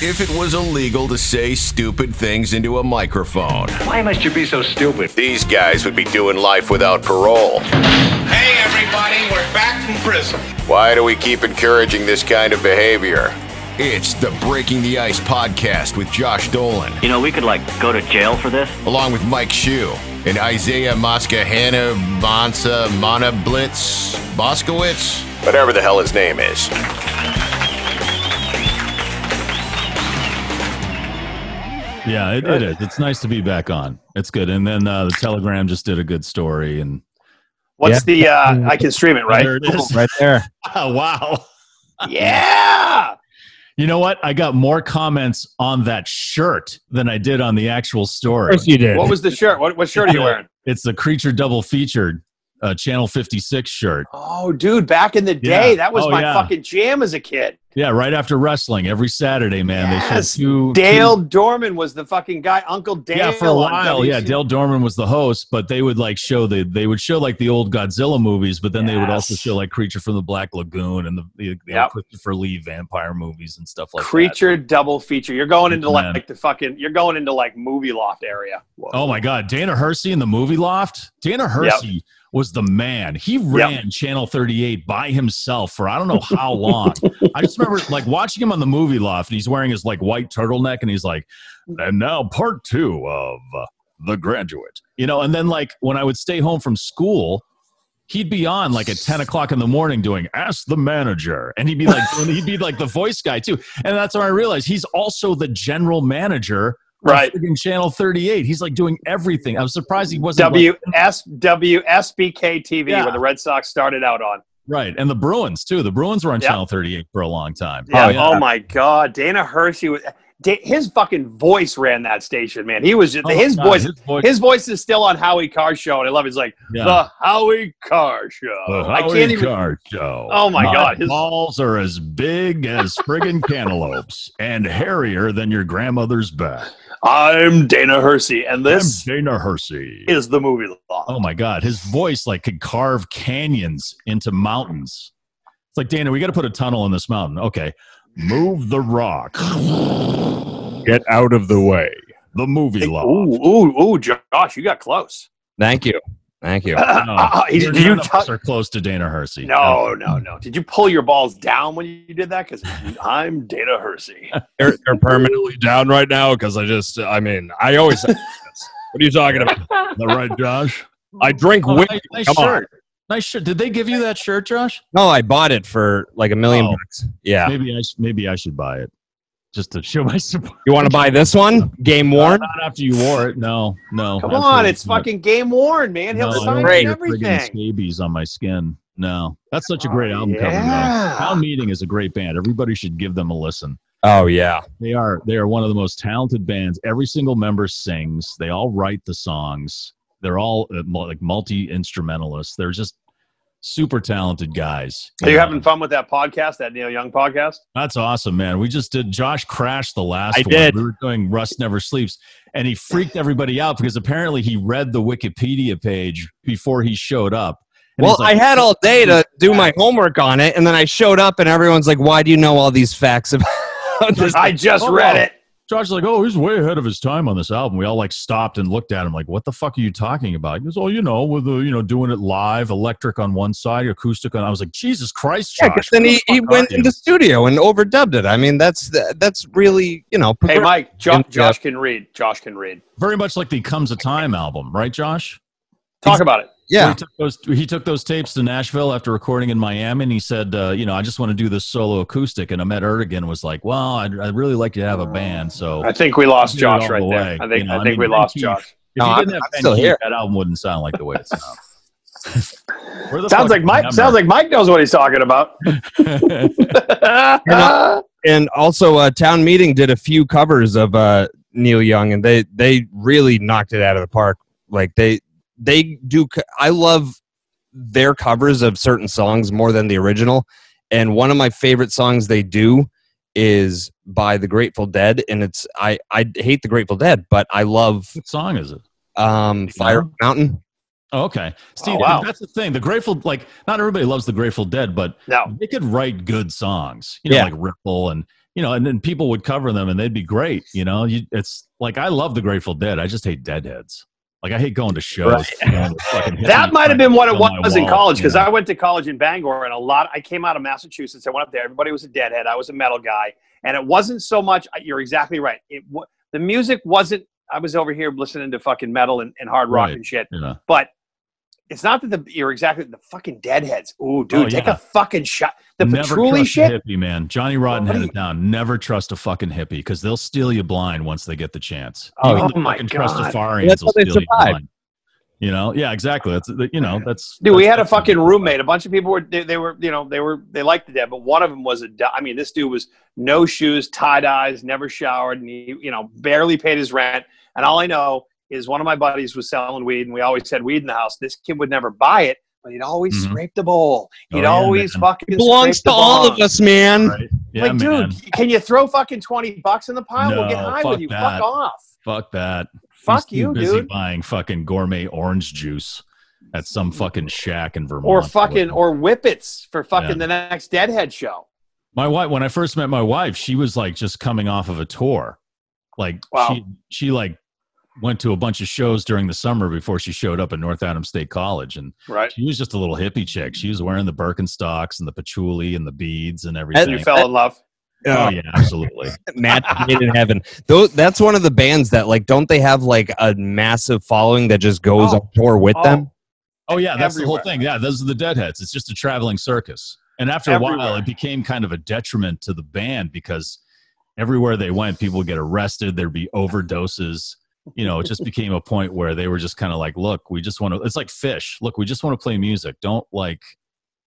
if it was illegal to say stupid things into a microphone. Why must you be so stupid? These guys would be doing life without parole. Hey, everybody, we're back from prison. Why do we keep encouraging this kind of behavior? It's the Breaking the Ice podcast with Josh Dolan, You know, we could like go to jail for this. along with Mike Shue and Isaiah Moskahana Bonsa Mana Blitz Boskowitz, whatever the hell his name is. Yeah, it, it is. It's nice to be back on. It's good. And then uh, the Telegram just did a good story, and What's the? Uh, I can stream it, right? there it is. right there. Oh, wow. Yeah. You know what? I got more comments on that shirt than I did on the actual Of story. course you did. What was the shirt? What, what shirt are you wearing? It's the Creature Double Featured uh, Channel 56 shirt. Oh, dude, back in the day, Yeah. that was Oh, my yeah. fucking jam as a kid. Yeah, right after wrestling every Saturday, man. They Yes. showed two. Dale Dorman was the fucking guy. Uncle Dale. yeah, for a while. Yeah, Dale Dorman was the host, but they would like show the they would show like the old Godzilla movies, but then they would also show like Creature from the Black Lagoon and the, the, the Yep. Christopher Lee vampire movies and stuff like that. Creature double feature. You're going into Man. like the fucking. You're going into like movie loft area. Whoa. Oh my God, Dana Hersey in the movie loft. Dana Hersey was the man. He ran Channel 38 by himself for I don't know how long. I just remember like watching him on the movie loft, and he's wearing his like white turtleneck, and he's like, "And now part two of uh, The Graduate," you know. And then like when I would stay home from school. He'd be on like at ten o'clock in the morning doing "Ask the Manager," and he'd be like, he'd be like the voice guy too. And that's when I realized he's also the general manager Right. friggin' Channel 38. He's like doing everything. I was surprised he wasn't W like- S W S B K TV, Yeah. where the Red Sox started out on. right. And the Bruins too. The Bruins were on Yeah. Channel 38 for a long time. Yeah. Oh, yeah. Oh, my God, Dana Hersey was. His fucking voice ran that station, man. He was just, Oh, his God, voice. his voice- His voice is still on Howie Carr show, and I love it. It's like Yeah. the Howie Carr show. The I Howie can't even. Carr show. Oh, my God, his- balls are as big as friggin' cantaloupes and hairier than your grandmother's back. I'm Dana Hersey, and this I'm Dana Hersey. is the movie law. Oh my God, his voice like could carve canyons into mountains. It's like Dana, we got to put a tunnel in this mountain. Okay, move the rock. Get out of the way. The movie law. Ooh, ooh, ooh, Josh, you got close. Thank you. Thank you. Uh, he- You're- did you none of tou- us are close to Dana Hersey. No, no, no. Did you pull your balls down when you did that? Because I'm Dana Hersey. They're, they're permanently down right now because I just, I mean, I always. What are you talking about? Is that right, Josh? I drink Oh, whiskey. nice, nice Come on. Shirt. Nice shirt. Did they give you that shirt, Josh? No, I bought it for like a million Oh. bucks. Yeah. Maybe I sh- maybe I should buy it just to show my support. You want to buy this one? Game worn? Not after you wore it. No, no. Come on, it's not. fucking game worn, man. He'll No, sign Great. want and friggin' everything. scabies on my skin. No, that's such a great Oh, album cover. yeah. Though. Town Meeting is a great band. Everybody should give them a listen. Oh, yeah. They are they are one of the most talented bands. Every single member sings. They all write the songs. They're all uh, like multi instrumentalists. They're just super talented guys. Are you know? having fun with that podcast, that Neil Young podcast? That's awesome, man. We just did. Josh crashed the last I one. did. We were doing Rust Never Sleeps, and he freaked everybody out because apparently he read the Wikipedia page before he showed up. And Well, like, I had all day to do my homework on it, and then I showed up, and everyone's like, "Why do you know all these facts about this?" I just Oh, read it. Josh is like, oh, he's way ahead of his time on this album. We all like stopped and looked at him like, what the fuck are you talking about? He goes, oh, you know, with the you know doing it live, electric on one side, acoustic on. I was like, Jesus Christ, Yeah, Josh. 'cause then he, the he went are the studio and overdubbed it. I mean, that's that's really you know. Hey. Mike, jo- And- Josh can read. Josh can read. very much like the Comes a Time album, right, Josh? Talk about it. Yeah, He took those. He took those tapes to Nashville after recording in Miami, and he said, uh, "You know, I just want to do this solo acoustic." And Ahmet Ertegun was like, "Well, I'd, I'd really like to have a band." So I think we lost Do it all Josh the right there. way, I think you know, I I mean, we lost Ben Josh. If No, you I'm- didn't have I'm Ben still Keith, here. that album wouldn't sound like the way it sounds. Sounds like Mike. Hammer? Sounds like Mike knows what he's talking about. uh, and also uh, town meeting did a few covers of uh, Neil Young, and they they really knocked it out of the park. Like they they do. I love their covers of certain songs more than the original. And one of my favorite songs they do is by the Grateful Dead, and it's I I hate the Grateful Dead, but I love what song is it? um, Fire No. Mountain. Oh, okay. See, Oh, wow. that's the thing. The Grateful, like, not everybody loves the Grateful Dead, but no. they could write good songs. You know, Yeah. like Ripple and you know, and then people would cover them and they'd be great. You know, you, it's like I love the Grateful Dead. I just hate Deadheads. Like I hate going to shows. you know, That might have been what it was in wall, college you because know. I went to college in Bangor and a lot. I came out of Massachusetts. I went up there. Everybody was a deadhead. I was a metal guy, and it wasn't so much. You're exactly right. It the music wasn't. I was over here listening to fucking metal and, and hard rock Right. and shit. Yeah. But it's not that the you're exactly the fucking deadheads. Ooh, dude, Oh, take yeah. a fucking shot. The Never patchouli trust shit. a hippie, man. Johnny Rotten What had it down. Never trust a fucking hippie because they'll steal you blind once they get the chance. Oh, Even oh the my God. Trustafarians That's will how they steal you blind. You know, yeah, exactly. That's you know, that's. Dude, we had a fucking roommate. A bunch of people were they, they were you know they were they liked the dead, but one of them was a. I mean, this dude was no shoes, tie dyes, never showered, and he you know barely paid his rent. And all I know is one of my buddies was selling weed, and we always had weed in the house. This kid would never buy it, but he'd always Mhm. scrape the bowl. He'd Oh, yeah, always man. fucking It belongs to the all bong. of us, man. Right? Yeah, like, man. dude, can you throw fucking twenty bucks in the pile? we'll get high fuck with you. that. Fuck off. Fuck that. Fuck He's you, busy dude. Buying fucking gourmet orange juice at some fucking shack in Vermont. Or fucking or whippets for fucking Yeah. the next Deadhead show. My wife, when I first met my wife, she was like just coming off of a tour. Like Wow. she, she like went to a bunch of shows during the summer before she showed up at North Adams State College, and Right. she was just a little hippie chick. She was wearing the Birkenstocks and the patchouli and the beads and everything. You fell in love. oh yeah, absolutely. match made in heaven. Though that's one of the bands that like don't they have like a massive following that just goes Oh. on tour with Oh. them? Oh yeah, that's the whole thing. Yeah, those are the Deadheads. It's just a traveling circus. And after a while, it became kind of a detriment to the band because everywhere they went, people would get arrested. There'd be overdoses. You know, it just became a point where they were just kind of like, "Look, we just want to." It's like Phish. Look, we just want to play music. Don't like,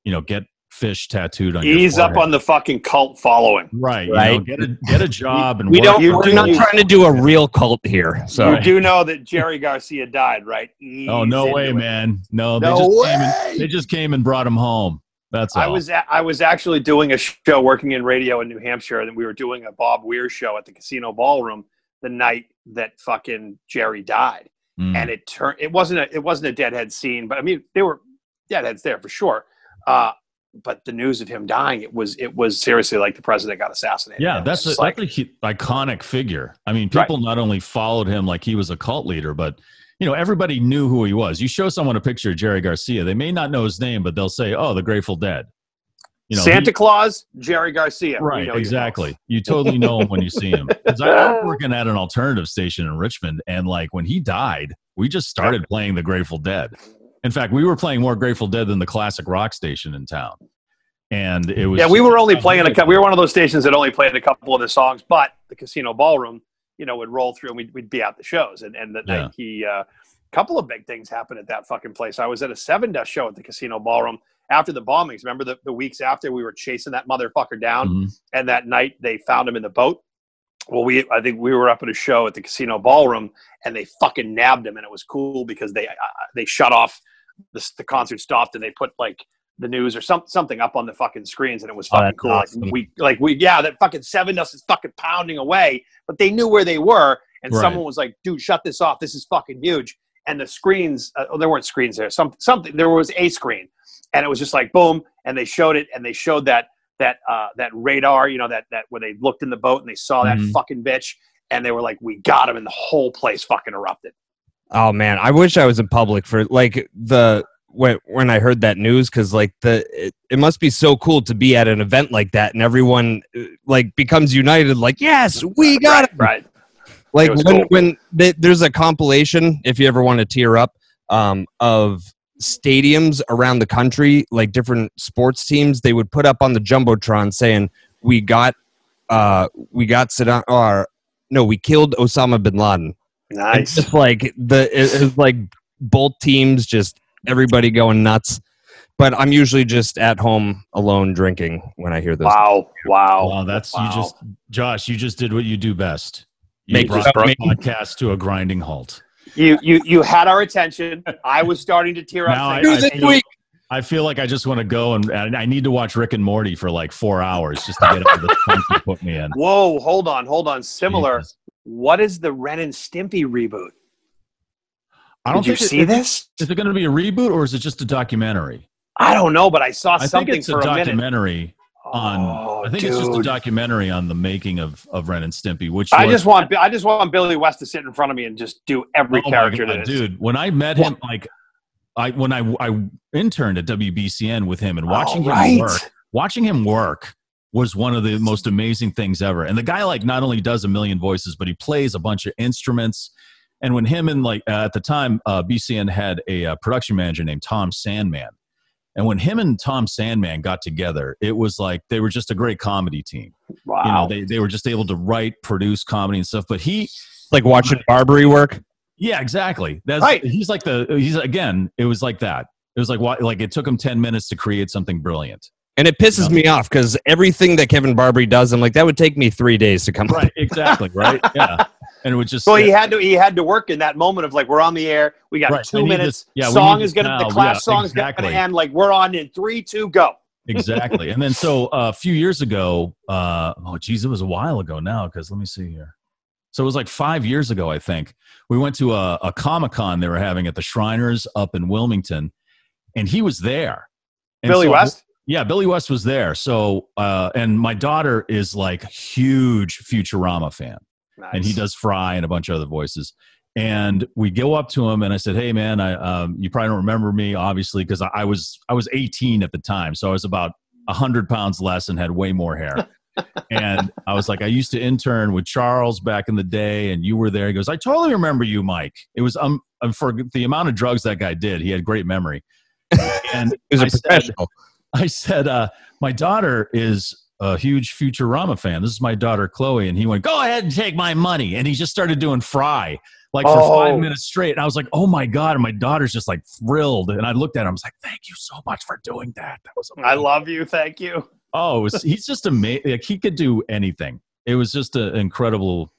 you know, get Phish tattooed on. Ease up on the fucking cult following. right. You Right. know, get a get a job and We work don't. We're not trying to do a real cult here. So You do know that Jerry Garcia died, right? Oh no way, it. man! No, they No just way. came and, they just came and brought him home. That's all. I was a- I was actually doing a show working in radio in New Hampshire, and we were doing a Bob Weir show at the Casino Ballroom the night that fucking Jerry died. Mm. and it turned it wasn't a it wasn't a deadhead scene but i mean there were deadheads there for sure uh but the news of him dying it was it was seriously like the president got assassinated Yeah, that's a, like that's a iconic figure. I mean, Right. people not only followed him like he was a cult leader, but you know, everybody knew who he was. You show someone a picture of Jerry Garcia, they may not know his name, but they'll say, "Oh, the Grateful Dead." You know, santa he- claus jerry garcia right? know Exactly. You totally know him when you see him. Because I was working at an alternative station in Richmond, and like when he died, we just started playing the Grateful Dead. In fact, we were playing more Grateful Dead than the classic rock station in town. And it was yeah we were only playing a couple we were one of those stations that only played a couple of the songs but the casino ballroom you know would roll through and we'd, we'd be at the shows and and the Yeah. night he uh couple of big things happened at that fucking place i was at a Sevendust show at the casino ballroom after the bombings remember the, the weeks after we were chasing that motherfucker down Mhm. and that night they found him in the boat. Well, we I think we were up at a show at the casino ballroom, and they fucking nabbed him, and it was cool because they uh, they shut off the, the concert stopped, and they put like the news or some, something up on the fucking screens, and it was Oh, fucking that's cool. awesome. Like we like we yeah, that fucking Sevendust is fucking pounding away, but they knew where they were, and Right. someone was like, "Dude, shut this off. This is fucking huge." And the screens, uh, oh, there weren't screens there. Some something there was a screen, and it was just like boom, and they showed it, and they showed that that uh, that radar, you know, that that where they looked in the boat and they saw that Mhm. fucking bitch, and they were like, "We got him," and the whole place fucking erupted. Oh man, I wish I was in public for like the when when I heard that news because like the it, it must be so cool to be at an event like that and everyone uh, like becomes united. Like yes, we got right, it. right. Like It when cool. when th- there's a compilation, if you ever want to tear up, um, of stadiums around the country, like different sports teams, they would put up on the jumbotron saying, "We got, uh, we got Saddam," or no, we killed Osama bin Laden. It's Nice. just like the it, it's like both teams, just everybody going nuts. But I'm usually just at home alone drinking when I hear this. Wow, wow. Wow, that's Wow. you just Josh. You just did what you do best. You Make brought yourself- the podcast to a grinding halt. You you you had our attention. I was starting to tear up. Now I- I- this week. I feel like I just want to go and, and I need to watch Rick and Morty for like four hours just to get out of the funk you put me in. Whoa, hold on, hold on. Similar. Jesus. What is the Ren and Stimpy reboot? I don't Did you think it- see this? Is it going to be a reboot or is it just a documentary? I don't know, but I saw I think something it's a for a minute. On. Oh, I think it's just a documentary on the making of of Ren and Stimpy, which I was- just want I just want Billy West to sit in front of me and just do every Oh character God, that is. dude. When I met him, like, I when I I interned at WBCN with him and watching Oh, him work, watching him work was one of the most amazing things ever. And the guy like not only does a million voices, but he plays a bunch of instruments. And when him and like uh, at the time, uh, BCN had a uh, production manager named Tom Sandman. And when him and Tom Sandman got together, it was like they were just a great comedy team. Wow. You know, they, they were just able to write, produce comedy and stuff. But he, like watching Barbary work. yeah, exactly. That's Right. He's like the he's again. It was like that. It was like what like it took him ten minutes to create something brilliant. And it pisses me off because everything that Kevin Barbary does, I'm like, that would take me three days to come up Right. Exactly. Right. Yeah. And it would just so he had to he had to work in that moment of like we're on the air, we got Right, two minutes. this- yeah, song is gonna now. the class Yeah, song is exactly. gonna end like we're on in three, two, go. exactly. And then so uh, a few years ago, uh, oh geez, it was a while ago now. Because let me see here. So it was like five years ago, I think. We went to a, a Comic Con they were having at the Shriners up in Wilmington, and he was there. And Billy so- West? Yeah, Billy West was there. So, uh, and my daughter is like huge Futurama fan, and he does Fry and a bunch of other voices. And we go up to him, and I said, "Hey, man, I um, you probably don't remember me, obviously, because I, I was I was 18 at the time, so I was about hundred pounds less and had way more hair." and I was like, "I used to intern with Charles back in the day, and you were there." He goes, "I totally remember you, Mike. It was um um, for the amount of drugs that guy did, he had great memory." And He was a I said- professional. I said, uh, my daughter is a huge Futurama fan. This is my daughter, Chloe. And he went, go ahead and take my money. And he just started doing Fry like for Oh. five minutes straight. And I was like, oh my God. And my daughter's just like thrilled. And I looked at him, I was like, thank you so much for doing that. That was I love you, thank you. Oh, was, he's just amazing. Like he could do anything. It was just an incredible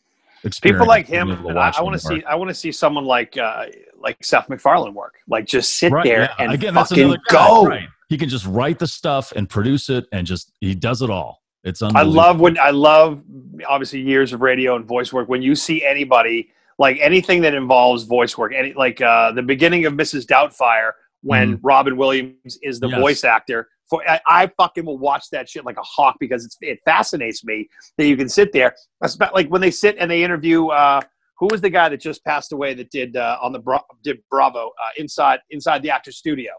experience. People like him, able to and I, I want to see. I want to see someone like uh, like Seth MacFarlane work. Like just sit Right, there yeah. and Again, that's fucking go. right. He can just write the stuff and produce it and just, he does it all. It's unbelievable. I love when I love obviously years of radio and voice work. When you see anybody like anything that involves voice work, any like uh, the beginning of Mrs. Doubtfire when Robin Williams is the. Yes. voice actor. For I, I fucking will watch that shit like a hawk because it's, it fascinates me that you can sit there. Like when they sit and they interview. Uh, who was the guy that just passed away that did uh, on the Bra- did Bravo uh, inside inside the actor studio?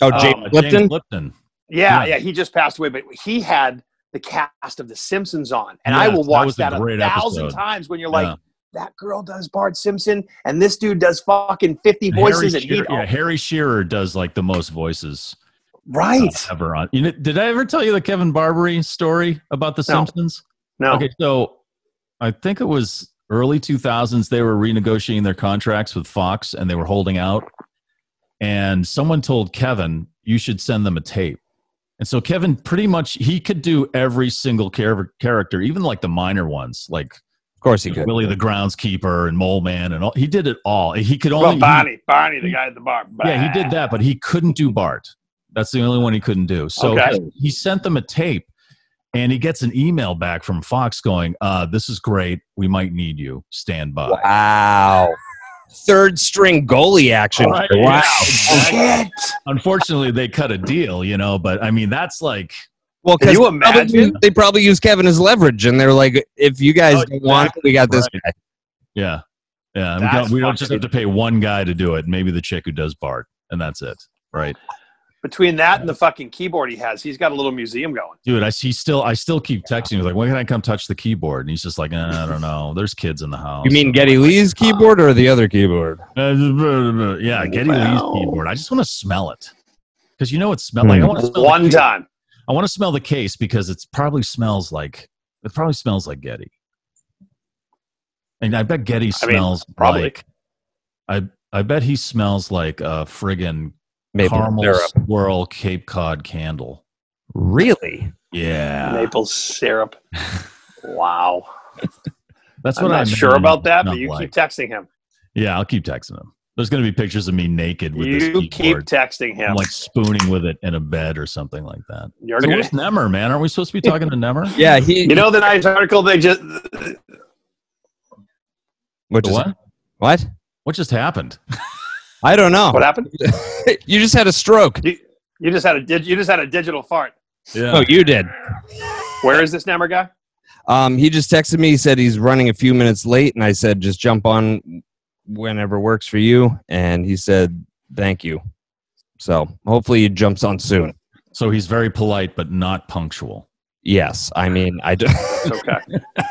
Oh, Um, James Uh, Lipton. James Lipton. Yeah, Yeah. yeah, he just passed away, but he had the cast of The Simpsons on, and I will watch was a that a, great thousand episode. times when you're like, Yeah. that girl does Bart Simpson, and this dude does fucking fifty Harry voices, and Shearer, yeah, Harry Shearer does like the most voices uh, right? ever on. You know, did I ever tell you the Kevin Barbary story about the No. Simpsons? No, Okay, so I think it was early 2000s. They were renegotiating their contracts with Fox, and they were holding out. And someone told Kevin, "You should send them a tape." And so Kevin, pretty much, he could do every single char- character, even like the minor ones, like Of course he could. Willie the Groundskeeper and Mole Man, and all. He did it all. He could only well, he- Barney, Barney, the guy at the bar. yeah, he did that, but he couldn't do Bart. That's the only one he couldn't do. So Okay. he sent them a tape, and he gets an email back from Fox going, uh, "This is great. We might need you. Stand by." Wow. Third string goalie action. Right, Wow. yeah, exactly. Shit. Unfortunately, they cut a deal, you know. But I mean, that's like, Well, Can because you imagine? they probably use Kevin as leverage, and they're like, if you guys Oh, don't want it, we got this Right. guy. yeah, yeah. We don't, we don't just have to pay one guy to do it. Maybe the chick who does Bart, and that's it, right? Between that and the fucking keyboard he has, he's got a little museum going. Dude, I see. Still, I still keep texting. him, Like, when can I come touch the keyboard? And he's just like, eh, I don't know. There's kids in the house. You mean Geddy Lee's keyboard or the other keyboard? Uh, yeah, Geddy Wow. Lee's keyboard. I just want to smell it because you know it smells like. I want to smell One time. I want to smell the case because it probably smells like it probably smells like Geddy. And I bet Geddy I mean, smells probably. like I I bet he smells like a friggin' Maple caramel syrup. swirl Cape Cod candle. Really? Yeah, Maple syrup. Wow. that's what I'm not I'm sure about that, but you like. keep texting him. Yeah, I'll keep texting him. There's going to be pictures of me naked with this You keep texting him. I'm like spooning with it in a bed or something like that. You're So gonna, where's Nemmer, man? Aren't we supposed to be talking to Nemmer? Yeah, he. you know the nice article they just Which is, what? what? What just happened? I don't know. what happened? you just had a stroke. You, you just had a dig- you just had a digital fart. Yeah. Oh, you did. Where is this number guy? Um, he just texted me. He said he's running a few minutes late, and I said just jump on whenever works for you. And he said thank you. So hopefully he jumps on soon. So he's very polite but not punctual. Yes, I mean I do. Okay.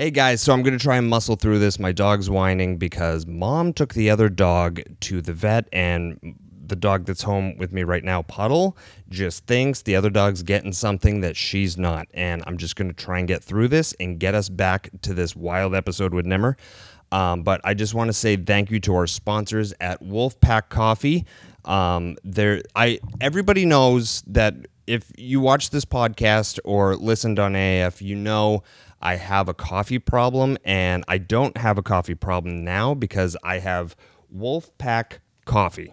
Hey guys, so I'm going to try and muscle through this. My dog's whining because mom took the other dog to the vet, and the dog that's home with me right now, Puddle, just thinks the other dog's getting something that she's not. And I'm just going to try and get through this and get us back to this wild episode with Nimmer. Um, but I just want to say thank you to our sponsors at Wolfpack Coffee. Um, there, I everybody knows that if you watch this podcast or listened on AF, you know I have a coffee problem, and I don't have a coffee problem now because I have Wolfpack Coffee.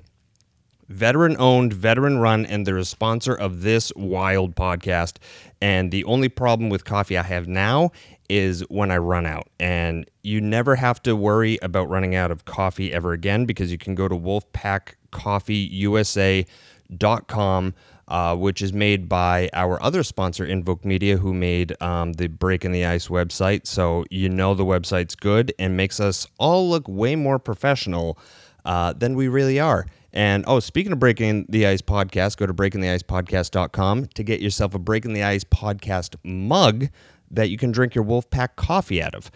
Veteran owned, veteran run, and they're a sponsor of this wild podcast. And the only problem with coffee I have now is when I run out. And you never have to worry about running out of coffee ever again because you can go to wolfpackcoffeeusa.com uh, which is made by our other sponsor, Invoke Media, who made um, the Breaking the Ice website. So you know the website's good and makes us all look way more professional uh, than we really are. And oh, speaking of Breaking the Ice podcast, go to breakingtheicepodcast.com to get yourself a Breaking the Ice podcast mug that you can drink your Wolfpack coffee out of.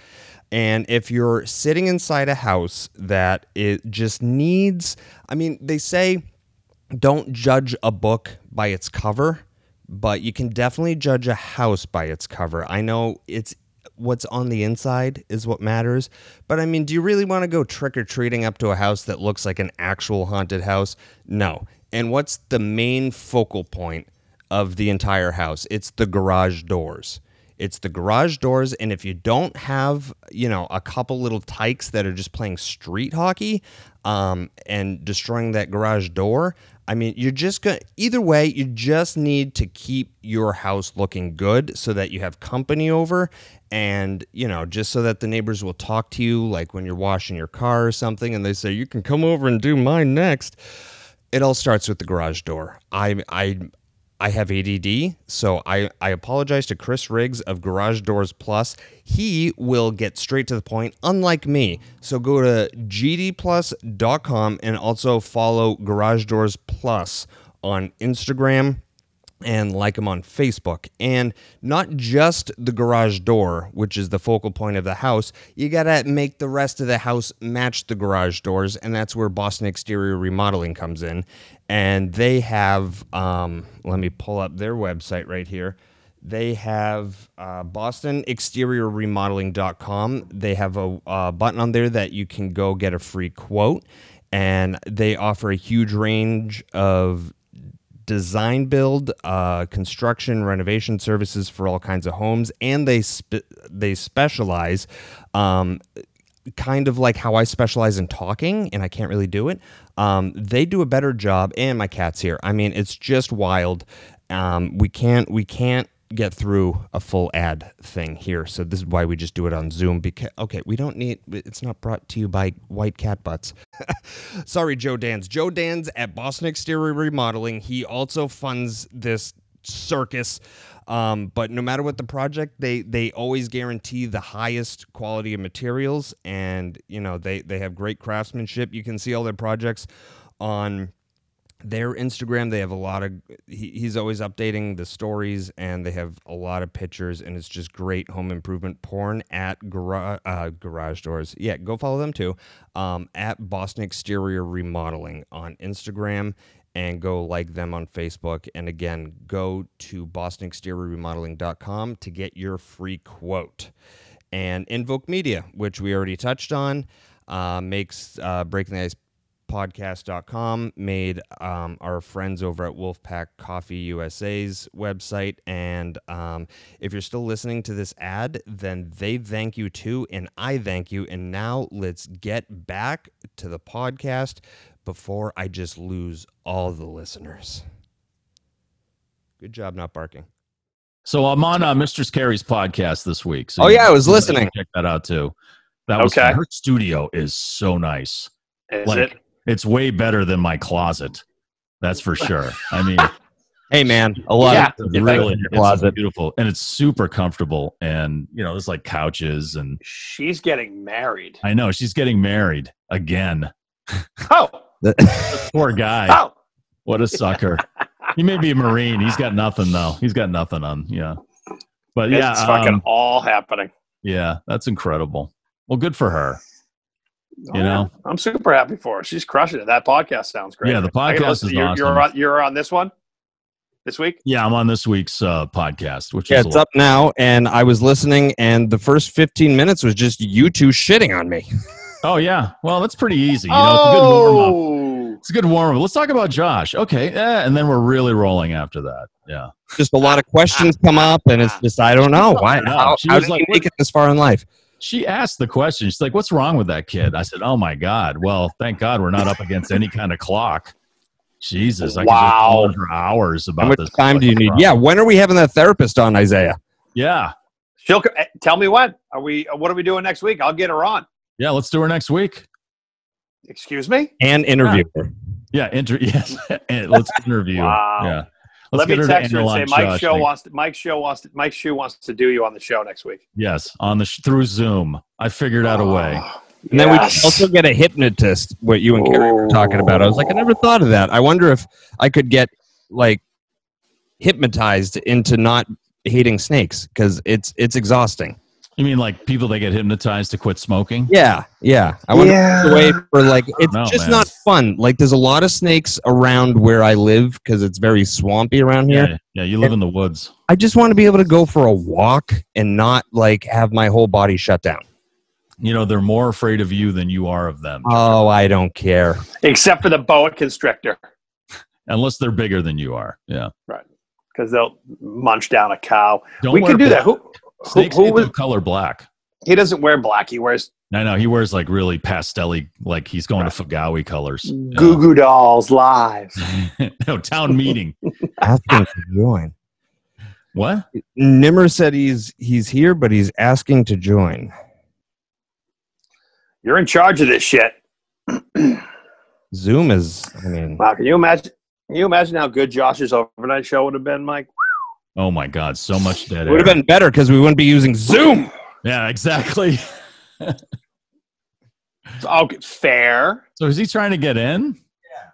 And if you're sitting inside a house that it just needs, I mean, they say don't judge a book by its cover, but you can definitely judge a house by its cover. I know it's what's on the inside is what matters, but I mean, do you really want to go trick or treating up to a house that looks like an actual haunted house? No. And what's the main focal point of the entire house? It's the garage doors. It's the garage doors, and if you don't have, you know, a couple little tykes that are just playing street hockey um, and destroying that garage door, I mean, you're just going to, either way, you just need to keep your house looking good so that you have company over and, you know, just so that the neighbors will talk to you, like when you're washing your car or something, and they say, you can come over and do mine next. It all starts with the garage door. I, I, I have ADD, so I, I apologize to Chris Riggs of Garage Doors Plus. He will get straight to the point, unlike me. So go to gdplus.com and also follow Garage Doors Plus on Instagram and like them on Facebook. And not just the garage door, which is the focal point of the house, you got to make the rest of the house match the garage doors. And that's where Boston Exterior Remodeling comes in. And they have, um, let me pull up their website right here. They have uh, Boston Exterior Remodeling.com. They have a uh, button on there that you can go get a free quote. And they offer a huge range of design build, uh, construction, renovation services for all kinds of homes, and they spe- they specialize, um, kind of like how I specialize in talking, and I can't really do it. Um, they do a better job, and my cat's here. I mean, it's just wild. Um, we can't we can't get through a full ad thing here. So this is why we just do it on Zoom because okay, we don't need it's not brought to you by White Cat Butts. Sorry, Joe Dans. Joe Dans at Boston Exterior Remodeling. He also funds this circus. Um, but no matter what the project, they they always guarantee the highest quality of materials, and you know they they have great craftsmanship. You can see all their projects on their Instagram, they have a lot of. He, he's always updating the stories, and they have a lot of pictures, and it's just great home improvement porn at garage uh, garage doors. Yeah, go follow them too. Um, at Boston Exterior Remodeling on Instagram, and go like them on Facebook. And again, go to BostonExteriorRemodeling.com to get your free quote. And Invoke Media, which we already touched on, uh, makes uh, Breaking the Ice podcast.com made um, our friends over at Wolfpack Coffee USA's website. And um, if you're still listening to this ad, then they thank you too. And I thank you. And now let's get back to the podcast before I just lose all the listeners. Good job not barking. So I'm on uh, Mistress Carrie's podcast this week. So oh yeah, I was listening. Check that out too. That was Okay. her studio is so nice. Is Like, it? It's way better than my closet. That's for sure. I mean, Hey man, a lot Yeah. of It's really in your it's closet. beautiful, and it's super comfortable. And you know, there's like couches, and She's getting married. I know she's getting married again. Oh, Poor guy. oh. What a sucker. he may be a marine. He's got nothing though. He's got nothing on. Yeah, but yeah, it's fucking um, all happening. yeah, that's incredible. Well, good for her. Oh, you know? I'm super happy for her. She's crushing it. That podcast sounds great. Yeah, the podcast is you're, awesome. You're on, you're on this one this week. Yeah, I'm on this week's uh, podcast, which Yeah, is it's up now, and I was listening, and the first 15 minutes was just you two shitting on me. Oh yeah, well that's pretty easy. You know, it's a good warm up. oh, It's a good warm up. Let's talk about Josh. Okay, eh, and then we're really rolling after that. Yeah. Just a lot of questions come up, and it's just I don't know why. Not? I. How, how was did like, you make it this far in life? She asked the question. She's like, "What's wrong with that kid?" I said, "Oh my God. Well, thank God we're not up against any kind of clock." Jesus, I could Wow. go on for hours about How much this. time do you need? Yeah, when are we having that therapist on, Isaiah? yeah, she'll eh, tell me when. Are we? What are we doing next week? I'll get her on. yeah. Let's do her next week. Excuse me. And interview her. Yeah, inter- yes. let's interview. Wow. Yeah. Let Let's me her text her and say analyze Mike Josh Show next- wants to, Mike Show wants to, Mike Shue wants to do you on the show next week. Yes, on the sh- through Zoom. I figured out a way. Oh, And then we also get a hypnotist, what you and Carrie were talking about. I was like, I never thought of that. I wonder if I could get like hypnotized into not hating snakes because it's it's exhausting. You mean like people that get hypnotized to quit smoking? Yeah, yeah. I wonder if there's a way for like it's know, just man. not fun. Like there's a lot of snakes around where I live because it's very swampy around here. Yeah, yeah. You live in the woods. I just want to be able to go for a walk and not like have my whole body shut down. You know they're more afraid of you than you are of them, Oh, I don't care. except for the boa constrictor unless they're bigger than you are. Yeah. Right. Because they'll munch down a cow. Don't we wear can do that. black. Who, who, Snakes who hate was, color black. he doesn't wear black. He wears No, no, he wears like really pastelly, like he's going to Fagawi colors. Yeah. Goo Goo Dolls live. no town meeting. Asking to join. What? Nimmer said he's he's here, but he's asking to join. You're in charge of this shit. Zoom is. I mean, Wow, can you imagine? Can you imagine how good Josh's overnight show would have been, Mike? Oh my God! So much dead it would have been better because we wouldn't be using Zoom. Yeah, exactly. Okay, fair. So is he trying to get in? Yeah.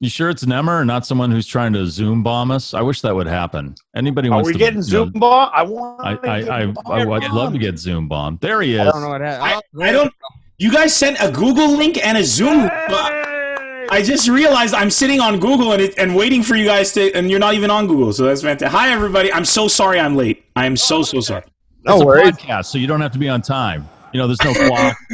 You sure it's Nemmer and not someone who's trying to Zoom bomb us? I wish that would happen. Anybody Are wants we to getting Zoom know, bomb? I want. I, I, I, I, would love to get Zoom bombed. There he is. I don't know what I, happened. I don't. You guys sent a Google link and a Zoom. I just realized I'm sitting on Google and it, and waiting for you guys to, and you're not even on Google. So that's fantastic. Hi everybody. I'm so sorry I'm late. I am so so sorry. No it's a worries. podcast, so you don't have to be on time. You know, there's no clock.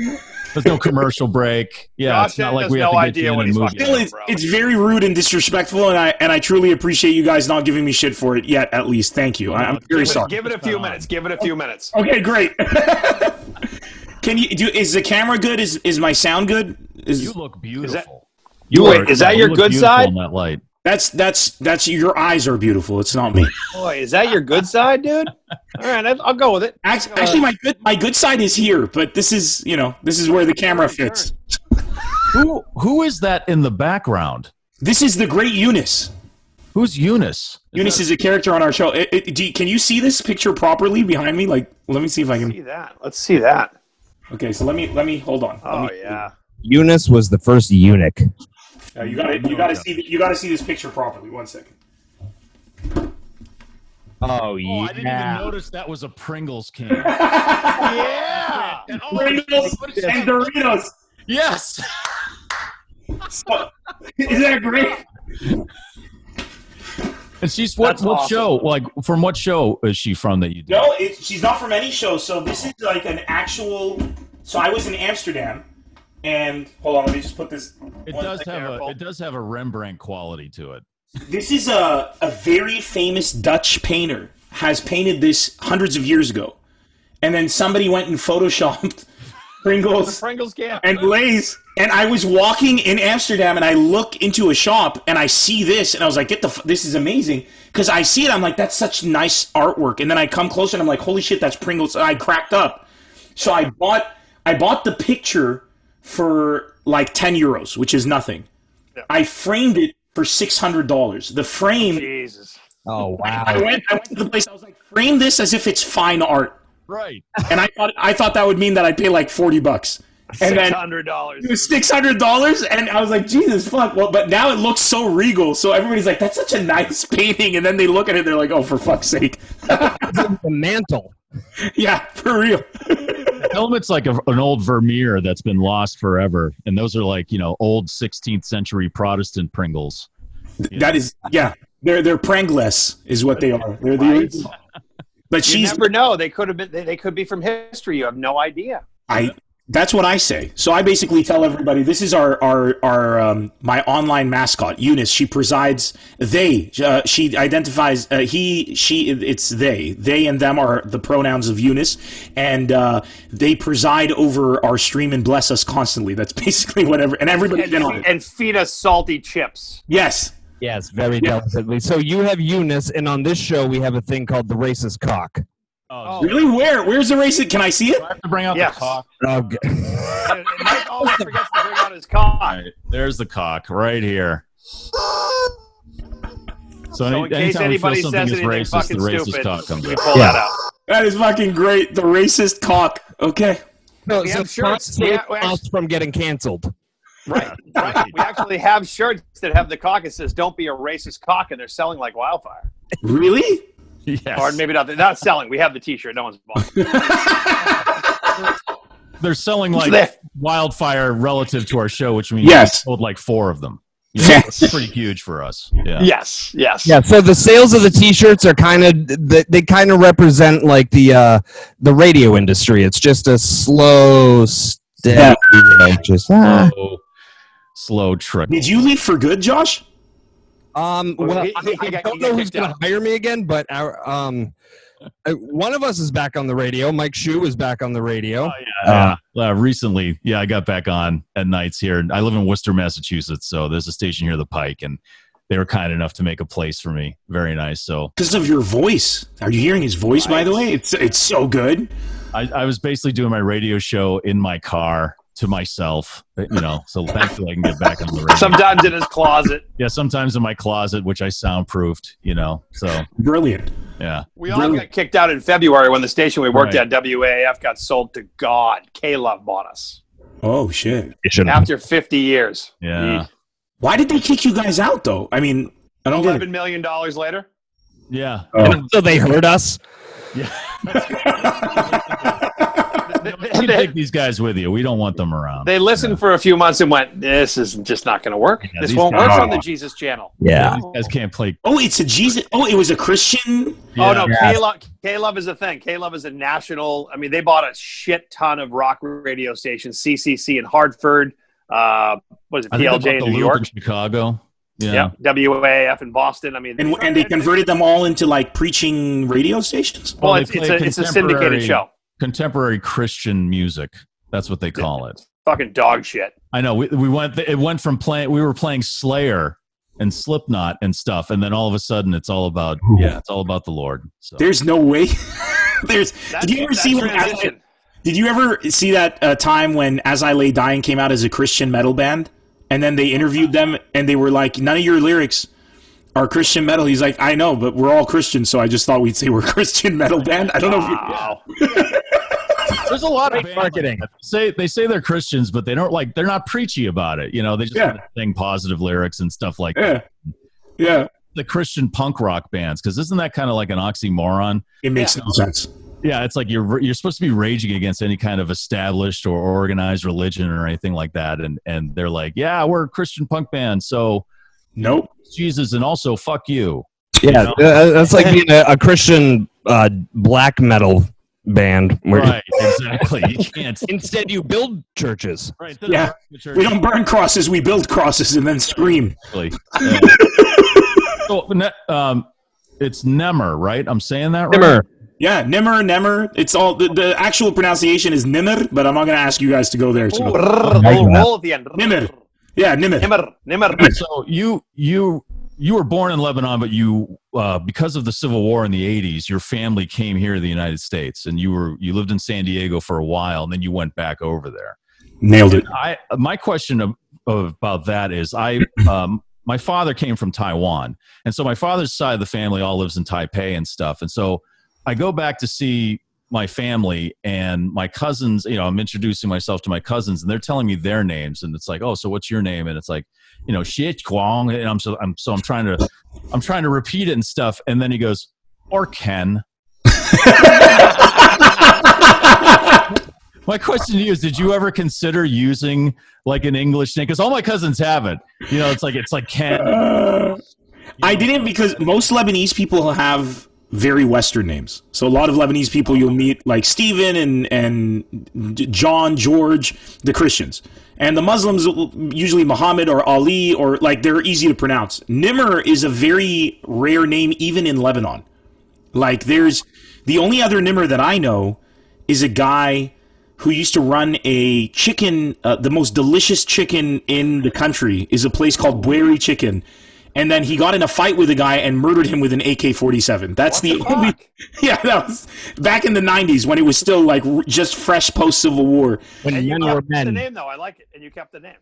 there's no commercial break. Yeah, Josh it's not like we have no to get idea you in what and he's move. Still, it's, it's very rude and disrespectful, and I and I truly appreciate you guys not giving me shit for it yet. At least, thank you. I, I'm very Give it, sorry. give it a few minutes. Give it a few minutes. Okay, great. Can you do? Is the camera good? Is is my sound good? Is You look beautiful. You wait, is that you your look good side? In that light. that's that's that's your eyes are beautiful. It's not me. Boy, is that your good side, dude? All right, I'll I'll go with it. Act- Actually, my good my good side is here, but this is you know this is where the camera fits. Who who is that in the background? This is the great Eunice. Who's Eunice? Eunice is a character on our show. It, it, do you- can you see this picture properly behind me? Like, let me see if I can See that? Let's see that. Okay, so let me let me hold on. Let Oh me- yeah. Eunice was the first eunuch. Uh, you got to you got to see you got to see this picture properly. One second. Oh Oh, I didn't even notice that was a Pringles can. Yeah. Oh, Pringles and Doritos. yes. So, is that great? And she's what? That's what awesome. show? Like from what show is she from that you do? No, it, she's not from any show. So this is like an actual. So I was in Amsterdam, and hold on, let me just put this. It does have a it does have a Rembrandt quality to it. This is a a very famous Dutch painter has painted this hundreds of years ago, and then somebody went and photoshopped Pringles Pringles can. and Lay's. And I was walking in Amsterdam, and I look into a shop, and I see this, and I was like, "Get the! F- this is amazing!" Because I see it, I'm like, "That's such nice artwork." And then I come closer, and I'm like, "Holy shit, that's Pringles!" And I cracked up. So I bought I bought the picture for like ten euros, which is nothing. I framed it for six hundred dollars. The frame. Jesus. Oh wow. I went. I went to the place. I was like, frame this as if it's fine art, Right. and I thought I thought that would mean that I'd pay like forty bucks. And Six then hundred dollars. it was six hundred dollars, and I was like, Jesus fuck. Well, but now it looks so regal. So everybody's like, that's such a nice painting, and then they look at it, they're like, oh, for fuck's sake. the mantle. yeah, for real. Tell them it's like a, an old Vermeer that's been lost forever, and those are like you know old 16th century Protestant Pringles. That is, yeah. They're they're Prangless is what they are. They're the Right. original. But You she's never know. They could have been. They, they could be from history. You have no idea. I. That's what I say. So I basically tell everybody this is our our our um, my online mascot Eunice. She presides. They. Uh, she identifies. Uh, he. She. It's they. They and them are the pronouns of Eunice, and uh, they preside over our stream and bless us constantly. That's basically whatever. And everybody's And, been on and feed us salty chips. Yes. Yes, very delicately. So you have Eunice, and on this show we have a thing called the racist cock. Oh, oh, Really? Where? Where's the race? Can I see it? do I have to bring out Yes. the cock. Oh, g- And, and Mike always forgets to bring out his cock. All right, there's the cock right here. So, So any, in case anytime we feel anybody something says is anything racist, the racist stupid, cock comes we out. pull Yeah. that out. That is fucking great. The racist cock. Okay. no, We so have shirts. save We have- we us from getting canceled. Right, right. We actually have shirts that have the cock. It says "Don't be a racist cock," and they're selling like wildfire. Really? Yes. Or maybe not. They're not selling. We have the T-shirt. No one's buying. They're selling like There. wildfire relative to our show, which means Yes. we sold like four of them. You know, Yes. It's pretty huge for us. Yeah. Yes, yes. Yeah, so the sales of the T-shirts are kind of they, they kind of represent like the uh, the radio industry. It's just a slow, steady, like, just ah. Slow, slow trickle. Did you leave for good, Josh? Um, well, He- I, he- he I got- don't he got know who's going to hire me again, but our um, uh, one of us is back on the radio. Mike Shue is back on the radio. Uh, uh, recently, yeah, I got back on at nights here. I live in Worcester, Massachusetts, so there's a station here, the Pike, and they were kind enough to make a place for me. Very nice. So Because of your voice. Are you hearing his voice, by the way? It's it's so good. I, I was basically doing my radio show in my car to myself, uh, you know. So thankfully, I can get back on the radio. Sometimes in his closet. yeah, sometimes in my closet, which I soundproofed, you know. So Brilliant. yeah, We all got kicked out in February when the station we worked Right. at, WAAF, got sold to God. K Love bought us Oh shit. It after 50 years. yeah, Why did they kick you guys out though? I mean, I don't get Eleven dollars later. yeah. Oh. So they heard us. You take these guys with you. We don't want them around. They listened for a few months and went, "This is just not going to work. Yeah, this won't work on the Jesus channel." Yeah. These guys can't play. Oh, it's a Jesus. Oh, it was a Christian. Oh no, Yeah. K Love. K Love is a thing. K Love is a national. I mean, they bought a shit ton of rock radio stations. CCC in Hartford. Uh, what is it? I think they PLJ in New York. in Chicago. Yeah. Yeah. WAAF in Boston. I mean, And and they converted them all into like preaching radio stations. Well, Well, it's, it's, a, it's a syndicated show. Contemporary Christian music. That's what they call it. Fucking dog shit. I know. We, we went. It went from playing. We were playing Slayer and Slipknot and stuff, and then all of a sudden, it's all about yeah, it's all about the Lord. So There's no way. There's. That, did you ever see when? transition. Did you ever see that uh, time when As I Lay Dying came out as a Christian metal band, and then they interviewed them and they were like, "None of your lyrics are Christian metal." He's like, "I know, but we're all Christians, so I just thought we'd say we're a Christian metal band." I don't know if you. Wow. there's a lot of marketing. that say they say they're Christians, but they don't like they're not preachy about it. You know, they just Yeah. sing positive lyrics and stuff like that. Yeah, yeah. the Christian punk rock bands because isn't that kind of like an oxymoron? It makes no sense. Yeah, it's like you're you're supposed to be raging against any kind of established or organized religion or anything like that, and and they're like, yeah, we're a Christian punk band, so Nope. Jesus, and also fuck you. Yeah, uh, that's like being a, a Christian uh, black metal band. Where Right, exactly. You can't. Instead, you build churches. Right, Yeah. We don't burn crosses; we build crosses and then scream. Exactly. Yeah. so, ne- um, it's Nemer, right? I'm saying that right. Nimmer. Yeah, Nimmer, Nemmer. It's all the, the actual pronunciation is Nimmer, but I'm not going to ask you guys to go there. Ooh, So. roll, roll at the end. Nimmer. Yeah, Nimmer. Nimmer. Nimmer. So you you you were born in Lebanon, but you uh, because of the civil war in the '80s, your family came here to the United States, and you were you lived in San Diego for a while, and then you went back over there. Nailed it. I my question of, of, about that is I um, my father came from Taiwan, and so my father's side of the family all lives in Taipei and stuff. And so I go back to see my family and my cousins. You know, I'm introducing myself to my cousins, and they're telling me their names, and it's like, oh, so what's your name? And it's like, you know, Xie Guang, and I'm so I'm so I'm trying to I'm trying to repeat it and stuff, and then he goes, or Ken. My question to you is: Did you ever consider using like an English name? Because all my cousins have it. You know, it's like it's like Ken. Uh, I didn't because most Lebanese people have very Western names. So a lot of Lebanese people you'll meet like Stephen and and John, George, the Christians, and the Muslims usually Muhammad or Ali or like they're easy to pronounce. Nemr is a very rare name even in Lebanon. Like there's the only other Nemr that I know is a guy who used to run a chicken, uh, the most delicious chicken in the country, is a place called Bueri Chicken. And then he got in a fight with a guy and murdered him with an AK 47. That's What the, the only. Yeah, that was back in the 90s when it was still like just fresh post Civil War. When And you men were kept the name though. I like it, and you kept the name.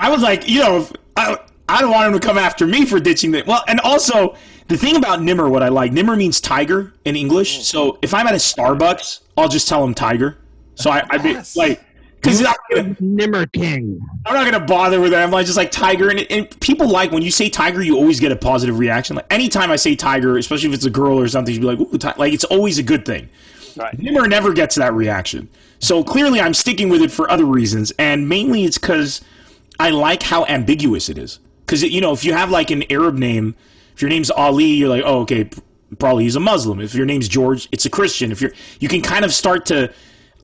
I was like, you know, I, I don't want him to come after me for ditching the. Well, and also, the thing about Nemr, what I like, Nemr means tiger in English. Mm. So if I'm at a Starbucks, I'll just tell him tiger. So I, I'd be Yes. like, because I'm not gonna- Nemr King. I'm not gonna bother with that. I'm like just like tiger, and, and people like when you say tiger, you always get a positive reaction. Like anytime I say tiger, especially if it's a girl or something, you'd be like, Ooh, ti-. like it's always a good thing. Right. Nemr never gets that reaction. So clearly, I'm sticking with it for other reasons, and mainly it's because I like how ambiguous it is. Because you know, if you have like an Arab name, if your name's Ali, you're like, oh, okay, probably he's a Muslim. If your name's George, it's a Christian. If you're, you can kind of start to.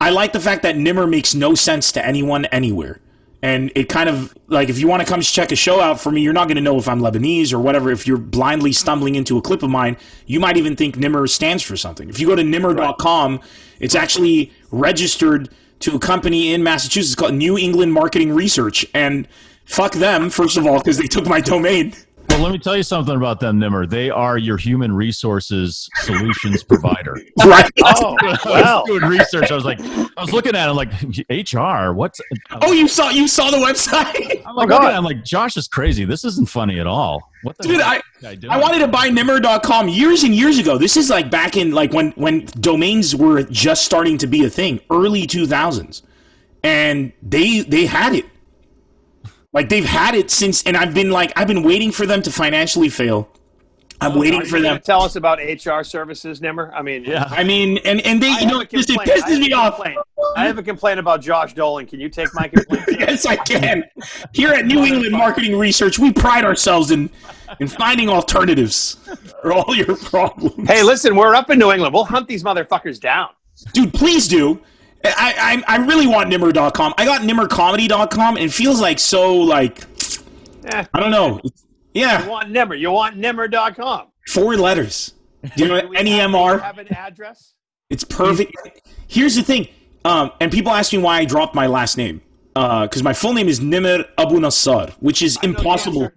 I like the fact that Nemr makes no sense to anyone anywhere. And it kind of like if you want to come check a show out for me, you're not going to know if I'm Lebanese or whatever. If you're blindly stumbling into a clip of mine, you might even think Nemr stands for something. If you go to nemr.com, it's actually registered to a company in Massachusetts called New England Marketing Research. And fuck them, first of all, because they took my domain. Well, let me tell you something about them, Nemr. They are your human resources solutions provider. Right? Oh, I was doing research. I was like, I was looking at it like HR. What's? Oh, you saw you saw the website? I'm like, oh, God. looking at it, I'm like, Josh is crazy. This isn't funny at all. What the Dude, I is this guy doing? I wanted to buy nemr.com years and years ago. This is like back in like when when domains were just starting to be a thing, early 2000s. And they they had it. Like they've had it since and I've been like I've been waiting for them to financially fail. I'm waiting Are for them. gonna Tell us about HR services, Nemr. I mean, Yeah. I mean, and and they I you know have it a just it pisses me off. complaint. I have a complaint about Josh Dolan. Can you take my complaint? Yes, I can. Here at New England Marketing Research, we pride ourselves in in finding alternatives for all your problems. hey, listen, we're up in New England. We'll hunt these motherfuckers down. dude please do I, I i really want nemr.com i got nemrcomedy.com and it feels like so like Eh, i don't know. Yeah. You want Nemr? You want Nemr.com? four letters. Do you know Do we have- nemr Have an address? it's perfect. Here's the thing. Um and people ask me why i dropped my last name. Uh because my full name is nemr abu nassar which is I know the impossible.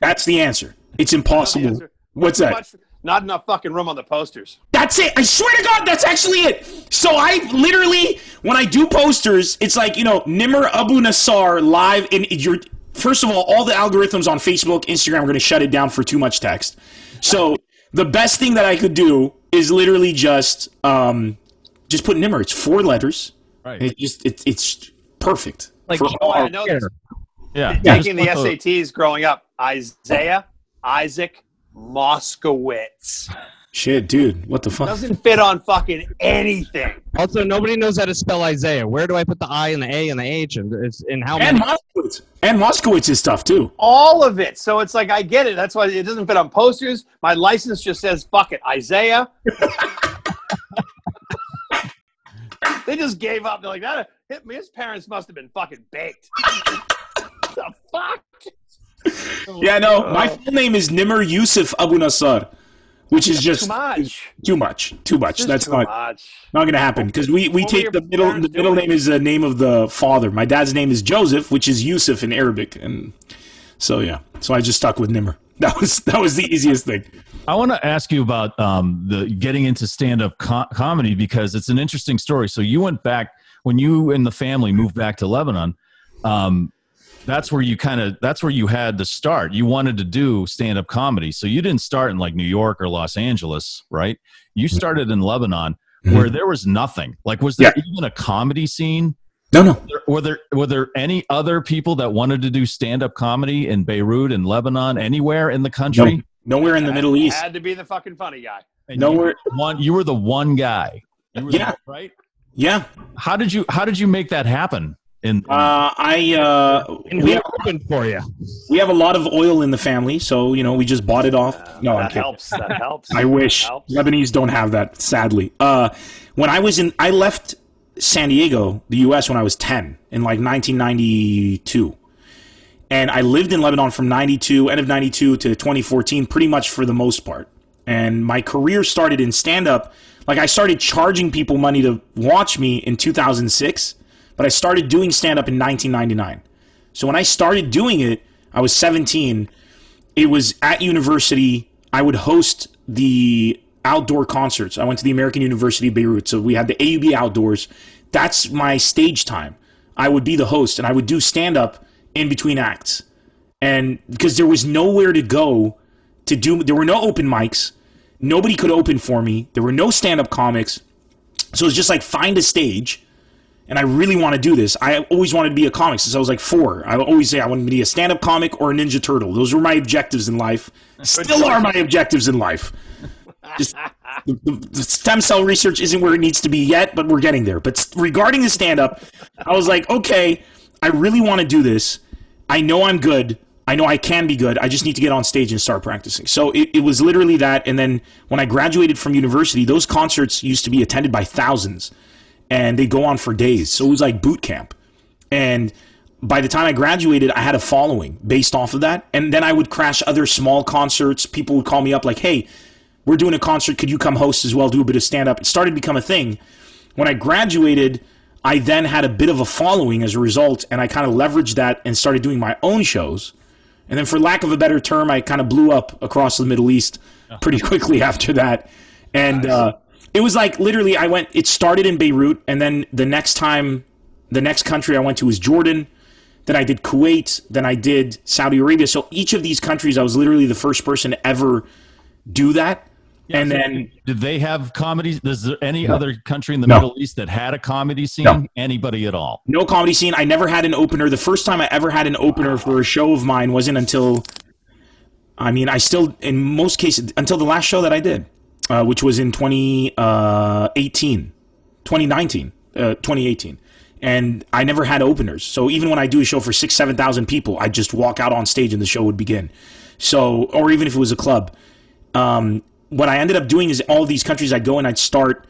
that's the answer. It's the impossible. answer. what's Too that? much- not enough fucking room on the posters. That's it. I swear to God, that's actually it. So I literally, when I do posters, it's like you know Nemr Abu Nassar live in your. First of all, all the algorithms on Facebook, Instagram are going to shut it down for too much text. So the best thing that I could do is literally just um, just put Nemr. It's four letters. Right. It just it, it's perfect. Like, For Oh, all- I know this. Yeah. Taking the SATs growing up. Isaiah Isaac Moskowitz shit, dude. What the fuck? doesn't fit on fucking anything. Also, nobody knows how to spell Isaiah. Where do I put the I and the A and the H and it's in how And many? Moskowitz. And Moskowitz's stuff too. All of it. So it's like I get it. That's why it doesn't fit on posters. My license just says fuck it, Isaiah. they just gave up. They're like that. His parents must have been fucking baked. the fuck? Yeah, no. My full name is Nemr Yusuf Abu Nassar, which is just Too much. Too much. Too much. That's too not much. not going to happen because we, we What take the middle. The middle doing? name is the name of the father. My dad's name is Joseph, which is Yusuf in Arabic, and so yeah. So I just stuck with Nemr. That was that was the easiest thing. I want to ask you about um, the getting into stand-up co- comedy because it's an interesting story. So you went back when you and the family moved back to Lebanon. Um, that's where you kind of that's where you had to start. You wanted to do stand up comedy, so you didn't start in like New York or Los Angeles, right? You Mm-hmm. started in Lebanon, where there was nothing. Like, was there even a comedy scene? No, no. There- Were there were there any other people that wanted to do stand up comedy in Beirut and Lebanon, anywhere in the country? Nowhere in the Middle East. Had to be the fucking funny guy. And Nowhere. You were one. You were the one guy. You were the- Yeah. right. Yeah. How did you How did you make that happen? In, Uh, I uh, And we who have, opened for you? we have a lot of oil in the family, so you know we just bought it off. No, I'm that helps. That helps. I wish Helps. Lebanese don't have that. Sadly, uh, when I was in, I left San Diego, the U.S. when I was ten in like 1992, and I lived in Lebanon from 92, end of 92 to 2014, pretty much for the most part. And my career started in stand up. Like I started charging people money to watch me in 2006, but I started doing stand up in 1999. So when I started doing it, I was 17 it was at university. I would host the outdoor concerts. I went to the American University of Beirut, so we had the AUB outdoors. That's my stage time. I would be the host, and I would do stand up in between acts. And because there was nowhere to go to do, there were no open mics. Nobody could open for me. There were no stand up comics. So it was just like find a stage and I really want to do this. I always wanted to be a comic since I was like four. I always say I wanted to be a stand-up comic or a Ninja Turtle. Those were my objectives in life. Still are my objectives in life. Just the, the, the stem cell research isn't where it needs to be yet, but we're getting there. But regarding the stand-up, I was like, okay, I really want to do this. I know I'm good. I know I can be good. I just need to get on stage and start practicing. So it, it was literally that. And then when I graduated from university, those concerts used to be attended by thousands and they go on for days. So it was like boot camp. And by the time I graduated, I had a following based off of that. And then I would crash other small concerts. People would call me up like, hey, we're doing a concert. Could you come host as well? Do a bit of stand up. It started to become a thing. When I graduated, I then had a bit of a following as a result. And I kind of leveraged that and started doing my own shows. And then, for lack of a better term, I kind of blew up across the Middle East pretty quickly after that. And uh, it was like literally, I went. It started in Beirut, and then the next time, the next country I went to was Jordan. Then I did Kuwait. Then I did Saudi Arabia. So each of these countries, I was literally the first person to ever do that. and then Did they have comedies? Is there any other country in the No. Middle East that had a comedy scene? No. Anybody at all? no comedy scene. I never had an opener. The first time I ever had an opener for a show of mine wasn't until, I mean, I still, in most cases, until the last show that I did, uh, which was in 2018, 2019, uh, 2018. And I never had openers. So even when I do a show for six, 7,000 people, I just walk out on stage and the show would begin. So, or even if it was a club. Um, what I ended up doing is all these countries I'd go and I'd start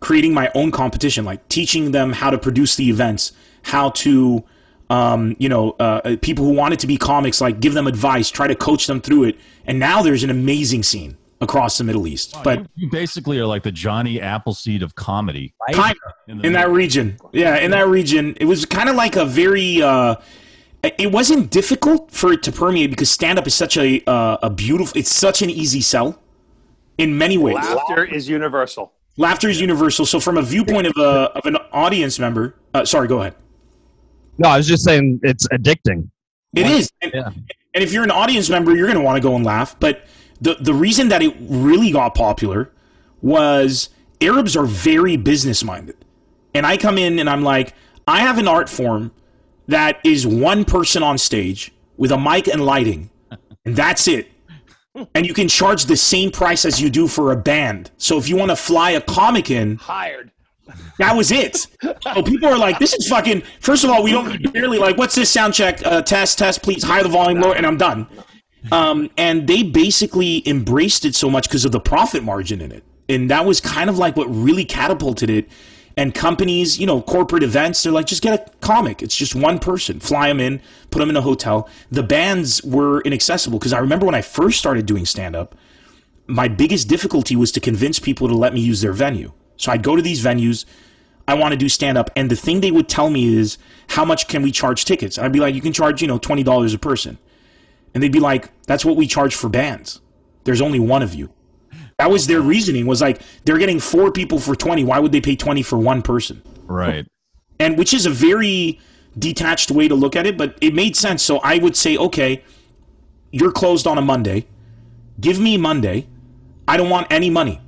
creating my own competition, like teaching them how to produce the events, how to, um, you know, uh, people who wanted to be comics, like give them advice, try to coach them through it. And now there's an amazing scene across the Middle East. But You basically are like the Johnny Appleseed of comedy. kind In in that region, yeah, in that region, it was kind of like a very. Uh, it wasn't difficult for it to permeate because stand up is such a uh, a beautiful. It's such an easy sell in many ways. Laughter is universal. Laughter is universal. So from a viewpoint of a of an audience member, uh, sorry, go ahead. No, I was just saying it's addicting. It is, and, Yeah. and if you're an audience member, you're going to want to go and laugh. But the the reason that it really got popular was Arabs are very business minded, and I come in and I'm like, I have an art form that is one person on stage with a mic and lighting, and that's it. And you can charge the same price as you do for a band. So if you want to fly a comic in, Hired. that was it. So people are like, "This is fucking." First of all, we don't barely like, "What's this sound check? Uh, test, test, please, higher the volume, lower," and I'm done. Um, and they basically embraced it so much because of the profit margin in it, and that was kind of like what really catapulted it. And companies, you know, corporate events, they're like, just get a comic. It's just one person. Fly them in, put them in a hotel. The bands were inaccessible because I remember when I first started doing stand up, my biggest difficulty was to convince people to let me use their venue. So I'd go to these venues. I want to do stand up, and the thing they would tell me is, "How much can we charge tickets?" I'd be like, "You can charge, you know, twenty dollars a person," and they'd be like, "That's what we charge for bands. There's only one of you." That was their reasoning. Was like they're getting four people for twenty. Why would they pay twenty for one person? Right. and which is a very detached way to look at it, but it made sense. So I would say, okay, you're closed on a Monday. Give me Monday. I don't want any money.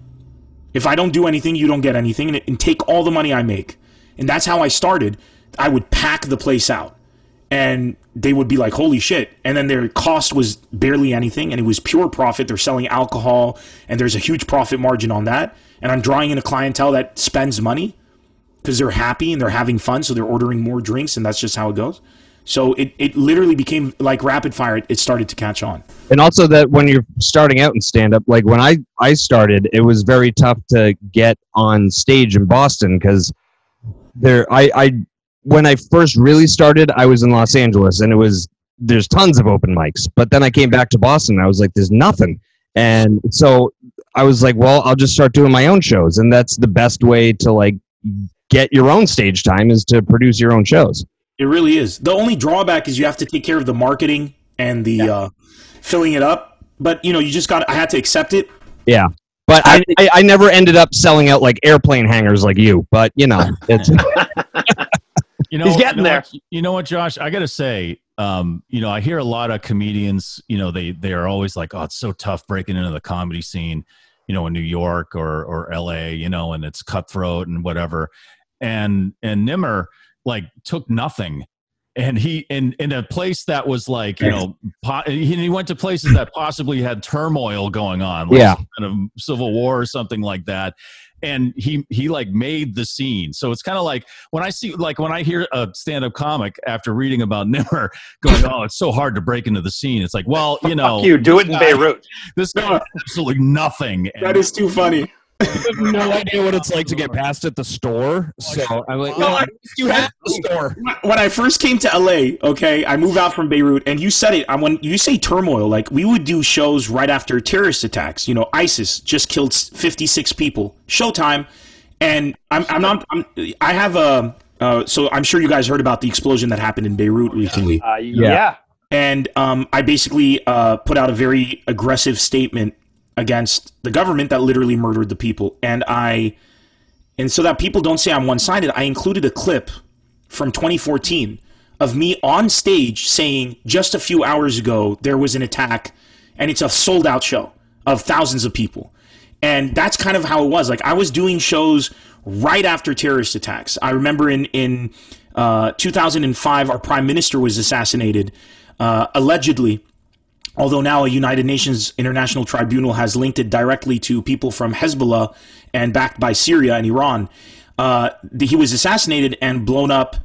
If I don't do anything, you don't get anything, and, and take all the money I make. And that's how I started. I would pack the place out, and they would be like, "Holy shit!" And then their cost was barely anything, and it was pure profit. They're selling alcohol, and there's a huge profit margin on that. And I'm drawing in a clientele that spends money because they're happy and they're having fun, so they're ordering more drinks, and that's just how it goes. So it, it literally became like rapid fire. It, started to catch on. and also that when you're starting out in stand up like when i i started it was very tough to get on stage in boston because there i i when i first really started i was in los angeles and it was there's tons of open mics but then i came back to boston and i was like there's nothing and so i was like well i'll just start doing my own shows and that's the best way to like get your own stage time is to produce your own shows It really is. The only drawback is you have to take care of the marketing and the uh, filling it up. But you know, you just got. I had to accept it. yeah but I, I, I never ended up selling out like airplane hangars like you but you know it's You know, He's getting you know there. What, you know what, Josh? I gotta say, um, you know, I hear a lot of comedians. You know, they they are always like, "Oh, it's so tough breaking into the comedy scene." You know, in New York or or L.A. You know, and it's cutthroat and whatever. And and Nemr like took nothing. And he in in a place that was like you know po- he, he went to places that possibly had turmoil going on, like Yeah. kind of civil war or something like that, and he he like made the scene. So it's kind of like when I see like when I hear a stand-up comic after reading about Nemr going, "Oh, it's so hard to break into the scene." It's like, well, you know, Fuck you. Do it in guy- Beirut. This guy absolutely nothing. And That is too funny. Have no idea what it's like to get past at the store. So I'm like, No, I- you have the store. when I first came to LA, okay, I moved out from Beirut, and you said it. I when you say turmoil, like we would do shows right after terrorist attacks. You know, ISIS just killed fifty six people. Showtime, and I'm I'm not I'm, I have a. Uh, so I'm sure you guys heard about the explosion that happened in Beirut recently, Uh, yeah. and um, I basically uh, put out a very aggressive statement against the government that literally murdered the people, and I, and so that people don't say I'm one sided, I included a clip from 2014 of me on stage saying just a few hours ago there was an attack and it's a sold out show of thousands of people. And that's kind of how it was. Like I was doing shows right after terrorist attacks. I remember in in uh, 2005 our prime minister was assassinated uh, allegedly although now a United Nations International Tribunal has linked it directly to people from Hezbollah and backed by Syria and Iran. Uh, he was assassinated and blown up,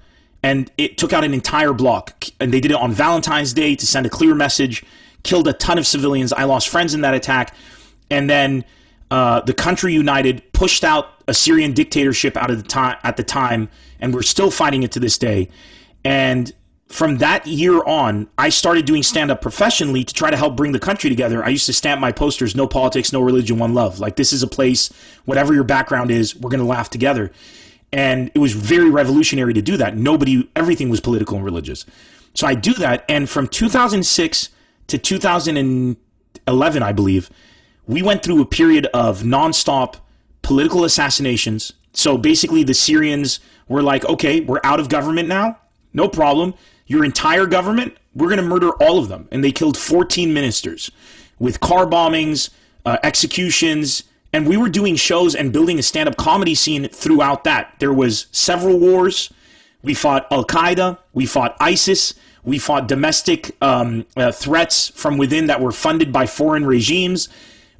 and it took out an entire block. And they did it on Valentine's Day to send a clear message, killed a ton of civilians. I lost friends in that attack. And then uh, the country united, pushed out a Syrian dictatorship out of the time at the time, and we're still fighting it to this day. And from that year on, I started doing stand up professionally to try to help bring the country together. I used to stamp my posters no politics, no religion, one love. Like, this is a place, whatever your background is, we're going to laugh together. And it was very revolutionary to do that. Nobody, everything was political and religious. So I do that. And from 2006 to 2011, I believe, we went through a period of nonstop political assassinations. So basically, the Syrians were like, okay, we're out of government now. No problem. Your entire government, we're going to murder all of them. And they killed 14 ministers with car bombings, uh, executions. And we were doing shows and building a stand up comedy scene throughout that. There was several wars. We fought Al Qaeda. We fought ISIS. We fought domestic um, uh, threats from within that were funded by foreign regimes.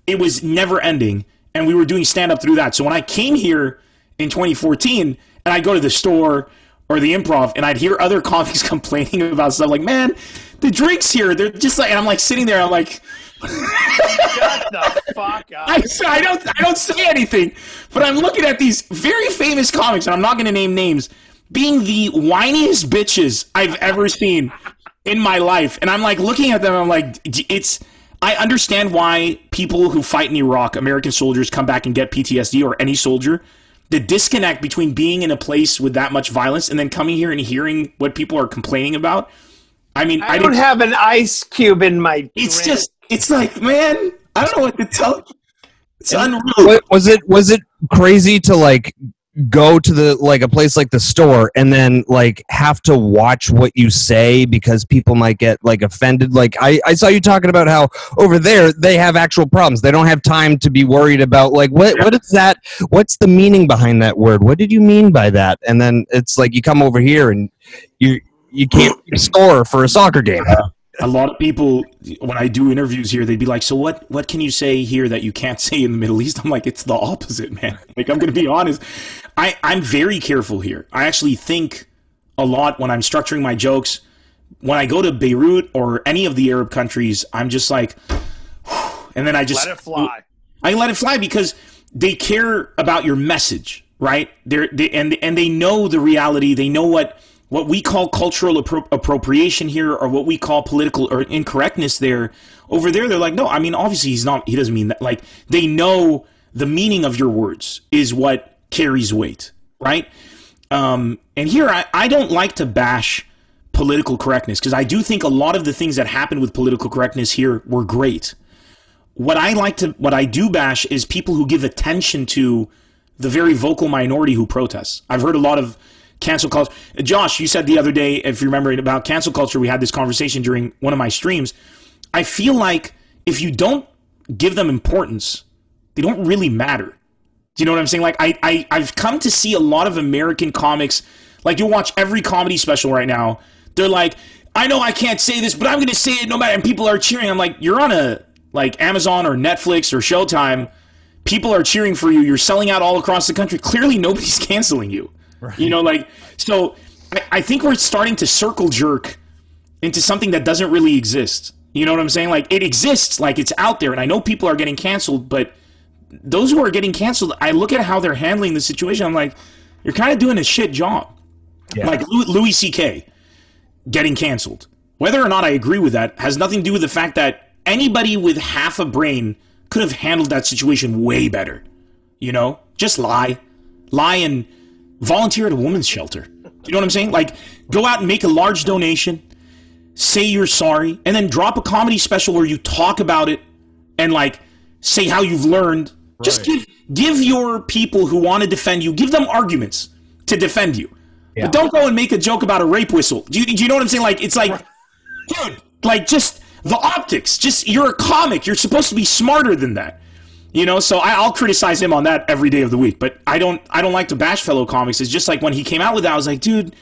It was never ending. And we were doing stand up through that. So when I came here in 2014 and I go to the store or the improv and I'd hear other comics complaining about stuff like, man, the drinks here, they're just like, and I'm like sitting there, I'm like, Shut the fuck up. I, I don't I don't say anything, but I'm looking at these very famous comics, and I'm not going to name names, being the whiniest bitches I've ever seen in my life, and I'm like looking at them, I'm like, it's. I understand why people who fight in Iraq, American soldiers, come back and get PTSD, or any soldier. The disconnect between being in a place with that much violence and then coming here and hearing what people are complaining about. I mean, I, I don't have an ice cube in my. it's drink. just it's like man i don't know what to tell you. it's unreal was it was it crazy to like go to the like a place like the store and then like have to watch what you say because people might get like offended. Like i i saw you talking about how over there they have actual problems. They don't have time to be worried about like what what is that what's the meaning behind that word? What did you mean by that? And then it's like you come over here and you you can't score for a soccer game a lot of people when I do interviews here, they'd be like, "So what? What can you say here that you can't say in the Middle East?" I'm like, "It's the opposite, man." Like I'm going to be honest. I I'm very careful here. I actually think a lot when I'm structuring my jokes. When I go to Beirut or any of the Arab countries, I'm just like, and then I just let it fly. I let it fly because they care about your message, right? They're they, and and they know the reality. They know what what we call cultural appro- appropriation here or what we call political or incorrectness there over there they're like no i mean obviously he's not he doesn't mean that like they know the meaning of your words is what carries weight right? Um, and here I, I don't like to bash political correctness because i do think a lot of the things that happened with political correctness here were great. What i like to what i do bash is people who give attention to the very vocal minority who protests i've heard a lot of cancel culture. Josh, you said the other day, if you remember about cancel culture, we had this conversation during one of my streams. I feel like if you don't give them importance, they don't really matter. Do you know what I'm saying? Like I, I I've come to see a lot of American comics. Like you watch every comedy special right now. They're like, I know I can't say this, but I'm going to say it no matter. And people are cheering. I'm like, you're on a like Amazon or Netflix or Showtime. People are cheering for you. You're selling out all across the country. Clearly, nobody's canceling you. Right. You know, like so. I, I think we're starting to circle jerk into something that doesn't really exist. You know what I'm saying? Like it exists, like it's out there, and I know people are getting canceled, but those who are getting canceled, I look at how they're handling the situation. I'm like, you're kind of doing a shit job. Yeah. Like Louis C.K. getting canceled. Whether or not I agree with that has nothing to do with the fact that anybody with half a brain could have handled that situation way better. You know, just lie, lie and volunteer at a woman's shelter. You know what I'm saying? Like, go out and make a large donation, say you're sorry, and then drop a comedy special where you talk about it and like say how you've learned. Right. Just give give your people who want to defend you, give them arguments to defend you. Yeah. But don't go and make a joke about a rape whistle. Do you, do you know what I'm saying? Like, it's like, dude, like just the optics. Just you're a comic. You're supposed to be smarter than that. You know, so I, will criticize him on that every day of the week. But I don't I don't like to bash fellow comics. It's just like when he came out with that, I was like, dude,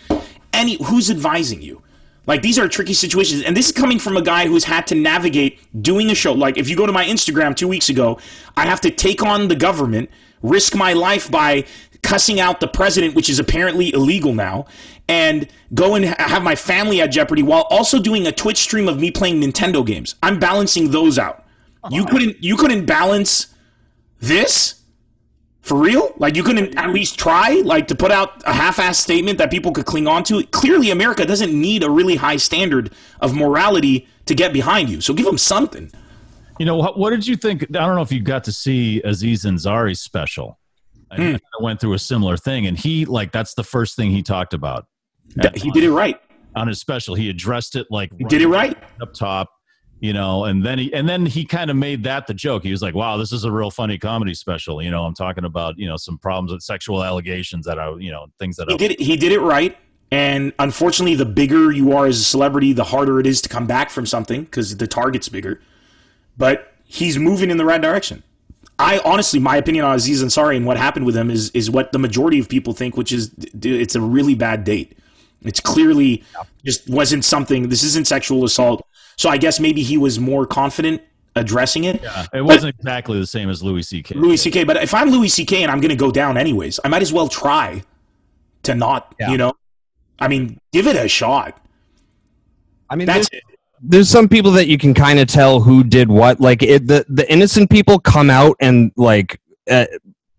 any who's advising you? Like these are tricky situations, and this is coming from a guy who's had to navigate doing a show. Like if you go to my Instagram two weeks ago, I have to take on the government, risk my life by cussing out the president, which is apparently illegal now, and go and have my family at jeopardy while also doing a Twitch stream of me playing Nintendo games. I'm balancing those out. You couldn't you couldn't balance this? For real? Like you couldn't at least try like to put out a half-assed statement that people could cling on to? Clearly America doesn't need a really high standard of morality to get behind you. So give them something. You know, what, what did you think? I don't know if you got to see Aziz Ansari's special. I, mm. I went through a similar thing, and he like that's the first thing he talked about. he did it right on his special. He addressed it like he right did it right up top you know and then he and then he kind of made that the joke he was like wow this is a real funny comedy special you know i'm talking about you know some problems with sexual allegations that are you know things that he did it, he did it right and unfortunately the bigger you are as a celebrity the harder it is to come back from something because the target's bigger but he's moving in the right direction I honestly, my opinion on Aziz Ansari and what happened with him is is what the majority of people think, which is it's a really bad date. It's clearly just wasn't something. This isn't sexual assault. So I guess maybe he was more confident addressing it. Yeah, it wasn't but, exactly the same as Louis C.K. Louis C.K. But if I'm Louis C.K. and I'm going to go down anyways, I might as well try to not, yeah. you know, I mean, give it a shot. I mean, that's there's, there's some people that you can kind of tell who did what. Like it, the the innocent people come out and like. Uh,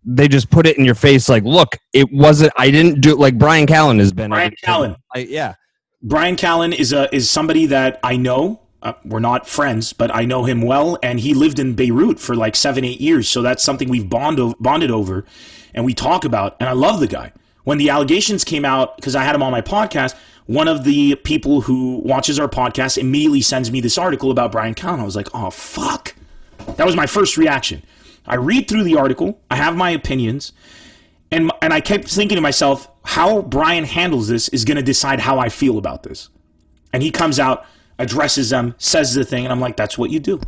they just put it in your face like look it wasn't i didn't do like brian callen has been brian callen I, yeah brian callen is a is somebody that i know uh, we're not friends, but I know him well, and he lived in Beirut for like seven, eight years. So that's something we've bond bonded over, and we talk about. And I love the guy. When the allegations came out, because I had him on my podcast, one of the people who watches our podcast immediately sends me this article about Brian Callen. I was like, oh fuck, that was my first reaction. I read through the article. I have my opinions. And and I kept thinking to myself, how Brian handles this is going to decide how I feel about this. And he comes out, addresses them, says the thing, and I'm like, that's what you do.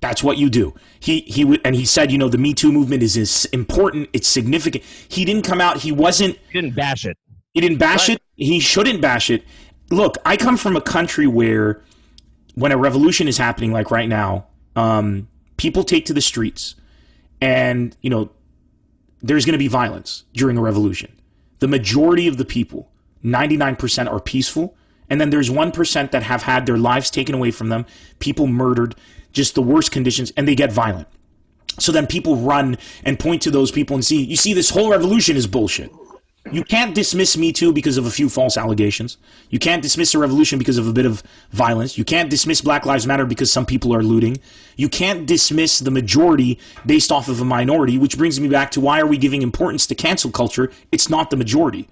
That's what you do. He he and he said, you know, the Me Too movement is, is important. It's significant. He didn't come out. He wasn't. He didn't bash it. He didn't bash right. it. He shouldn't bash it. Look, I come from a country where, when a revolution is happening, like right now, um, people take to the streets, and you know, there's going to be violence during a revolution. The majority of the people, 99%, are peaceful. And then there's 1% that have had their lives taken away from them, people murdered, just the worst conditions, and they get violent. So then people run and point to those people and see, you see, this whole revolution is bullshit. You can't dismiss Me Too because of a few false allegations. You can't dismiss a revolution because of a bit of violence. You can't dismiss Black Lives Matter because some people are looting. You can't dismiss the majority based off of a minority, which brings me back to why are we giving importance to cancel culture? It's not the majority.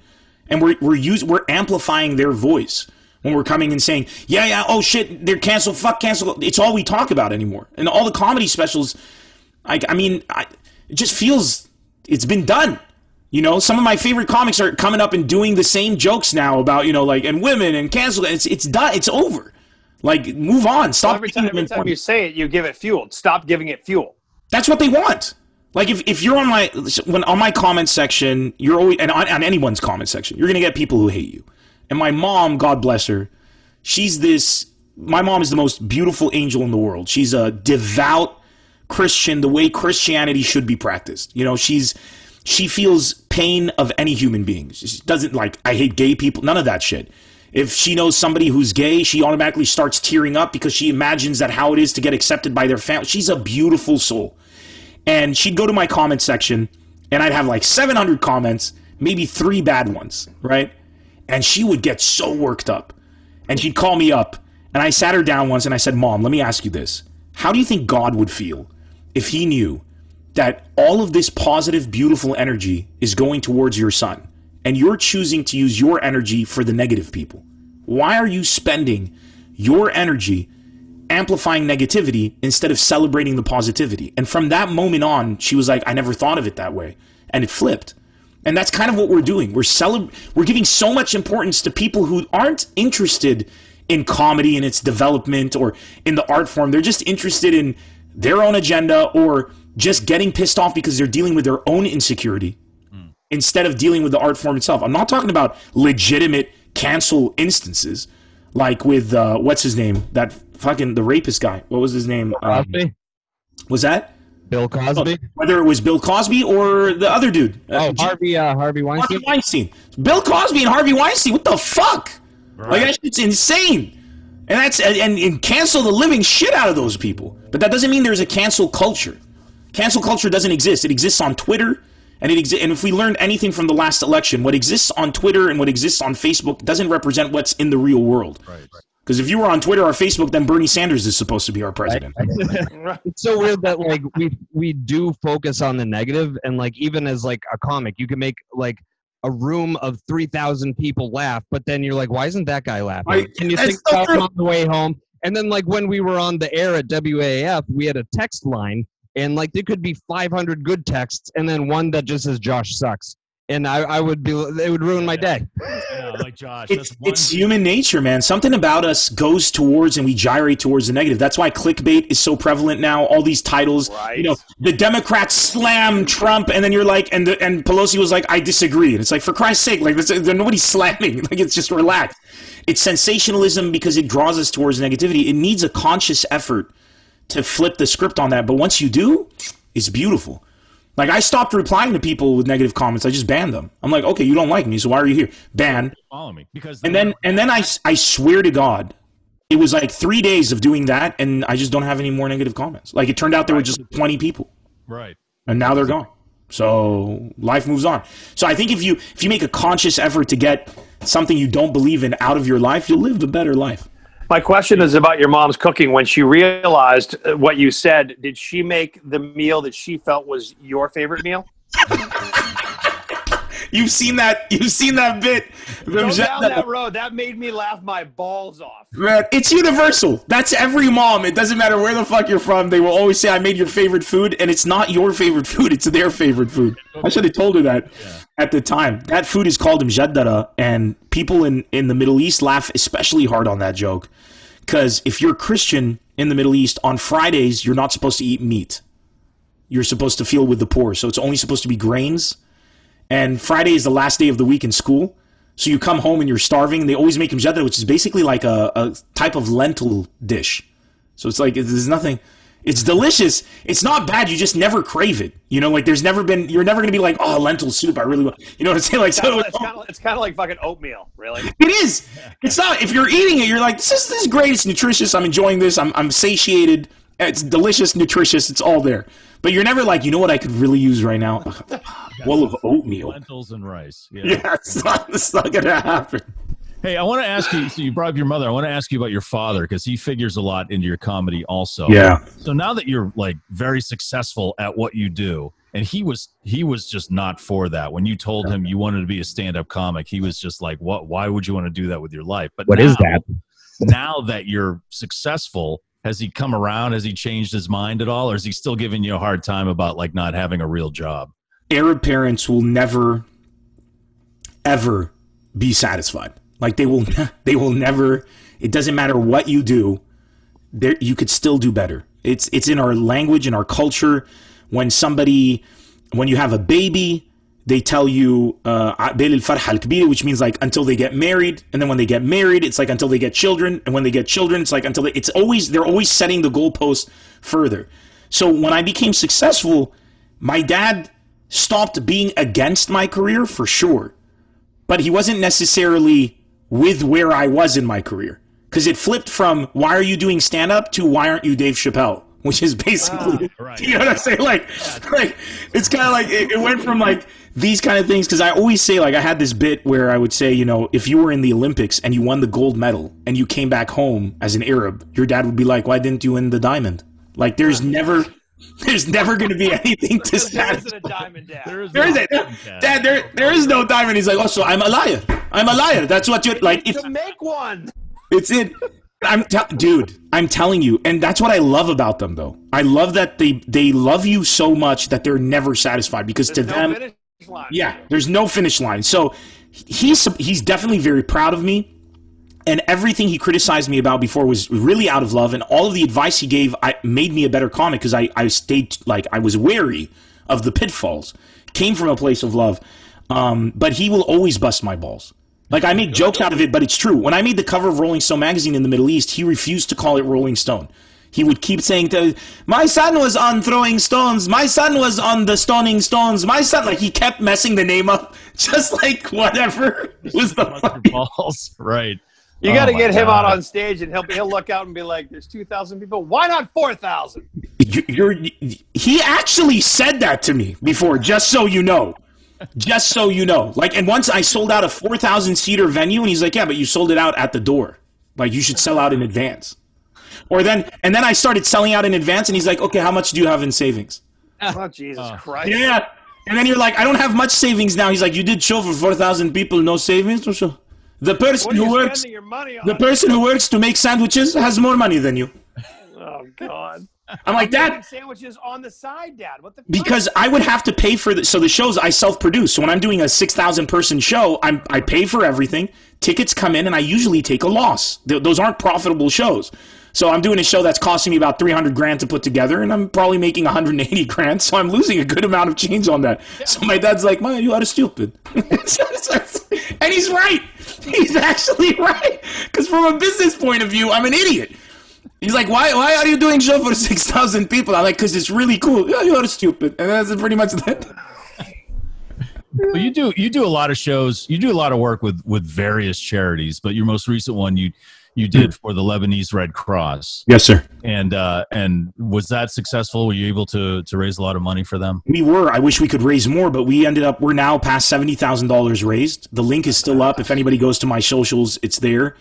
And we're, we're, use, we're amplifying their voice when we're coming and saying, yeah, yeah, oh shit, they're canceled, fuck cancel. It's all we talk about anymore. And all the comedy specials, I, I mean, I, it just feels it's been done. You know, some of my favorite comics are coming up and doing the same jokes now about, you know, like, and women and cancel. It's, it's done. It's over. Like, move on. Stop. Well, every time, every time you say it, you give it fuel. Stop giving it fuel. That's what they want. Like if, if you're on my when on my comment section, you're always and on, on anyone's comment section, you're gonna get people who hate you. And my mom, God bless her, she's this. My mom is the most beautiful angel in the world. She's a devout Christian, the way Christianity should be practiced. You know, she's she feels pain of any human being. She doesn't like I hate gay people. None of that shit. If she knows somebody who's gay, she automatically starts tearing up because she imagines that how it is to get accepted by their family. She's a beautiful soul. And she'd go to my comment section and I'd have like 700 comments, maybe three bad ones, right? And she would get so worked up. And she'd call me up. And I sat her down once and I said, Mom, let me ask you this. How do you think God would feel if he knew that all of this positive, beautiful energy is going towards your son and you're choosing to use your energy for the negative people? Why are you spending your energy amplifying negativity instead of celebrating the positivity? And from that moment on, she was like, I never thought of it that way. And it flipped. And that's kind of what we're doing. We're celeb- we're giving so much importance to people who aren't interested in comedy and its development or in the art form. They're just interested in their own agenda or just getting pissed off because they're dealing with their own insecurity mm. instead of dealing with the art form itself. I'm not talking about legitimate cancel instances like with uh, what's his name? That fucking the rapist guy. What was his name? Um, was that? Bill Cosby. Whether it was Bill Cosby or the other dude. Uh, oh, Harvey uh, Harvey Weinstein. Harvey Weinstein. Bill Cosby and Harvey Weinstein. What the fuck? Right. Like that shit's insane. And that's and, and cancel the living shit out of those people. But that doesn't mean there's a cancel culture. Cancel culture doesn't exist. It exists on Twitter. And it exi- and if we learned anything from the last election, what exists on Twitter and what exists on Facebook doesn't represent what's in the real world. Right. right. Because if you were on Twitter or Facebook, then Bernie Sanders is supposed to be our president. it's so weird that like we we do focus on the negative, and like even as like a comic, you can make like a room of three thousand people laugh, but then you're like, why isn't that guy laughing? I, can you think about on the way home? And then like when we were on the air at WAAF, we had a text line, and like there could be 500 good texts, and then one that just says Josh sucks and I, I would be it would ruin my day. Yeah, like Josh. It's, it's human nature, man. Something about us goes towards and we gyrate towards the negative. That's why clickbait is so prevalent now. All these titles, right. you know, the Democrats slam Trump, and then you're like, and the, and Pelosi was like, I disagree, and it's like, for Christ's sake, like nobody's slamming. Like it's just relaxed. It's sensationalism because it draws us towards negativity. It needs a conscious effort to flip the script on that. But once you do, it's beautiful. Like I stopped replying to people with negative comments. I just banned them. I'm like, okay, you don't like me, so why are you here? Ban. Follow me because. And then and then I I swear to God, it was like three days of doing that, and I just don't have any more negative comments. Like it turned out there were just 20 people. Right. And now they're gone. So life moves on. So I think if you if you make a conscious effort to get something you don't believe in out of your life, you'll live a better life. My question is about your mom's cooking. When she realized uh, what you said, did she make the meal that she felt was your favorite meal? you've seen that. You've seen that bit. Go down that road. That made me laugh my balls off. Man, it's universal. That's every mom. It doesn't matter where the fuck you're from. They will always say, "I made your favorite food," and it's not your favorite food. It's their favorite food. I should have told her that yeah. At the time. That food is called mjaddara, and people in in the Middle East laugh especially hard on that joke because if you're a Christian in the Middle East on Fridays, you're not supposed to eat meat. You're supposed to feel with the poor, so it's only supposed to be grains. And Friday is the last day of the week in school. So you come home and you're starving. and They always make mjaddara, which is basically like a, a type of lentil dish. So it's like there's nothing. It's delicious. It's not bad. You just never crave it. You know, like there's never been. You're never gonna be like, oh, lentil soup. I really want. You know what I'm saying? Like, it's kind, of, it's, kind of, it's kind of like fucking oatmeal, really. It is. It's not. If you're eating it, you're like, this is this is great. It's nutritious. I'm enjoying this. I'm I'm satiated. It's delicious, nutritious. It's all there. But you're never like, you know what I could really use right now? bowl of oatmeal. Lentils and rice. Yeah, yeah it's, not, it's not going to happen. Hey, I want to ask you. So you brought up your mother. I want to ask you about your father because he figures a lot into your comedy, also. Yeah. So now that you're like very successful at what you do, and he was he was just not for that. When you told him you wanted to be a stand-up comic, he was just like, "What? Why would you want to do that with your life?" But what now, is that? now that you're successful, has he come around? Has he changed his mind at all, or is he still giving you a hard time about like not having a real job? Arab parents will never, ever be satisfied. Like they will, they will never. It doesn't matter what you do, there you could still do better. It's it's in our language and our culture. When somebody, when you have a baby, they tell you uh, which means like until they get married, and then when they get married, it's like until they get children, and when they get children, it's like until they, it's always they're always setting the goalpost further. So when I became successful, my dad stopped being against my career for sure, but he wasn't necessarily with where I was in my career because it flipped from why are you doing stand up to why aren't you Dave Chappelle, which is basically ah, right. you know what I'm saying. Like, like it's kind of like it, it went from like these kind of things because I always say like I had this bit where I would say you know if you were in the Olympics and you won the gold medal and you came back home as an Arab, your dad would be like, why didn't you win the diamond? Like there's never. There's never going to be anything to satisfy. There isn't a diamond, Dad. There is, there is a, Dad. There, there is no diamond. He's like, oh, so I'm a liar. I'm a liar. That's what you're like. It's, to make one. It's it. I'm te- dude. I'm telling you, and that's what I love about them, though. I love that they they love you so much that they're never satisfied because There's to no them, line. yeah, there's no finish line. So he's he's definitely very proud of me. And everything he criticized me about before was really out of love, and all of the advice he gave I, made me a better comic because I, I stayed like I was wary of the pitfalls. Came from a place of love, um, but he will always bust my balls. Like I make jokes out of it, but it's true. When I made the cover of Rolling Stone magazine in the Middle East, he refused to call it Rolling Stone. He would keep saying to my son was on throwing stones, my son was on the stoning stones, my son like he kept messing the name up, just like whatever was the balls, right? You got to oh get him out on stage, and he'll he'll look out and be like, "There's two thousand people. Why not four thousand? You're he actually said that to me before, just so you know just so you know. Like, and once I sold out a 4,000 seater venue, and he's like, yeah, but you sold it out at the door. Like, you should sell out in advance. Or then, and then I started selling out in advance, and he's like, okay, how much do you have in savings? Oh, Jesus uh, Christ. Yeah. And then you're like, I don't have much savings now. He's like, you did show for 4,000 people, no savings? For sure. The person who works, the person who works to make sandwiches has more money than you. Oh God. I'm like that. Sandwiches on the side, Dad. What the? Because I would have to pay for the so the shows I self-produce. So when I'm doing a six thousand person show, I'm I pay for everything. Tickets come in, and I usually take a loss. Th- those aren't profitable shows. So I'm doing a show that's costing me about 300 grand to put together, and I'm probably making 180 grand. So I'm losing a good amount of change on that. Yeah. So my dad's like, "Man, you are stupid," and he's right. He's actually right. Because from a business point of view, I'm an idiot. He's like, why, why are you doing show for 6,000 people? I'm like, because it's really cool. Yeah, you're stupid. And that's pretty much that. well, you do you do a lot of shows. You do a lot of work with with various charities, but your most recent one you you did for the Lebanese Red Cross. Yes, sir. And uh, and was that successful? Were you able to to raise a lot of money for them? We were. I wish we could raise more, but we ended up. We're now past seventy thousand dollars raised. The link is still up. If anybody goes to my socials, it's there.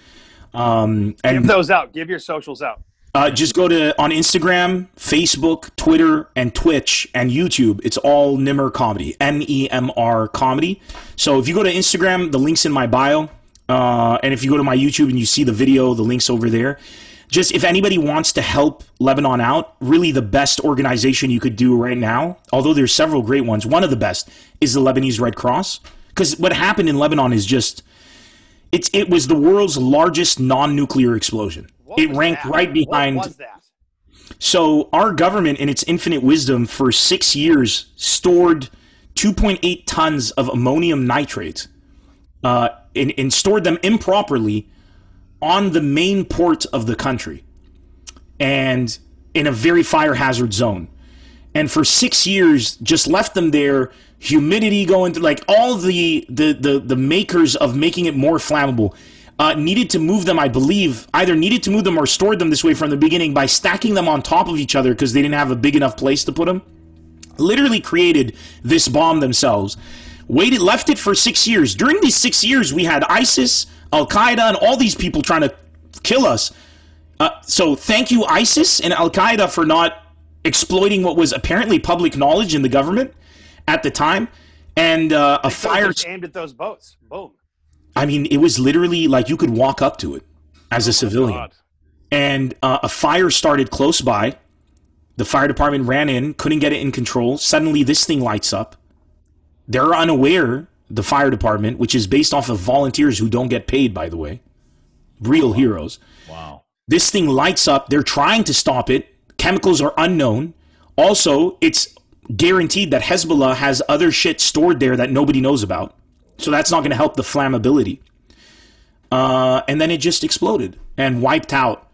Um, and, Give those out. Give your socials out. Uh, just go to on Instagram, Facebook, Twitter, and Twitch and YouTube. It's all Nemr Comedy, N E M R Comedy. So if you go to Instagram, the link's in my bio. Uh, and if you go to my YouTube and you see the video, the link's over there. Just if anybody wants to help Lebanon out, really the best organization you could do right now, although there's several great ones, one of the best is the Lebanese Red Cross. Because what happened in Lebanon is just it's it was the world's largest non-nuclear explosion. What it ranked that? right behind What was that? so our government, in its infinite wisdom, for six years stored 2.8 tons of ammonium nitrate uh, and, and stored them improperly on the main port of the country and in a very fire hazard zone. And for six years, just left them there. Humidity going through, like all the the the, the makers of making it more flammable uh, needed to move them, I believe, either needed to move them or stored them this way from the beginning by stacking them on top of each other because they didn't have a big enough place to put them. Literally created this bomb themselves. Waited, left it for six years. During these six years, we had ISIS, Al Qaeda, and all these people trying to kill us. Uh, so thank you, ISIS and Al Qaeda, for not exploiting what was apparently public knowledge in the government at the time. And uh, a fire. aimed at those boats. Boom. I mean, it was literally like you could walk up to it as a civilian. God. And uh, a fire started close by. The fire department ran in, couldn't get it in control. Suddenly, this thing lights up. They're unaware, the fire department, which is based off of volunteers who don't get paid, by the way, real heroes. Wow. This thing lights up. They're trying to stop it. Chemicals are unknown. Also, it's guaranteed that Hezbollah has other shit stored there that nobody knows about. So that's not going to help the flammability. Uh, and then it just exploded and wiped out.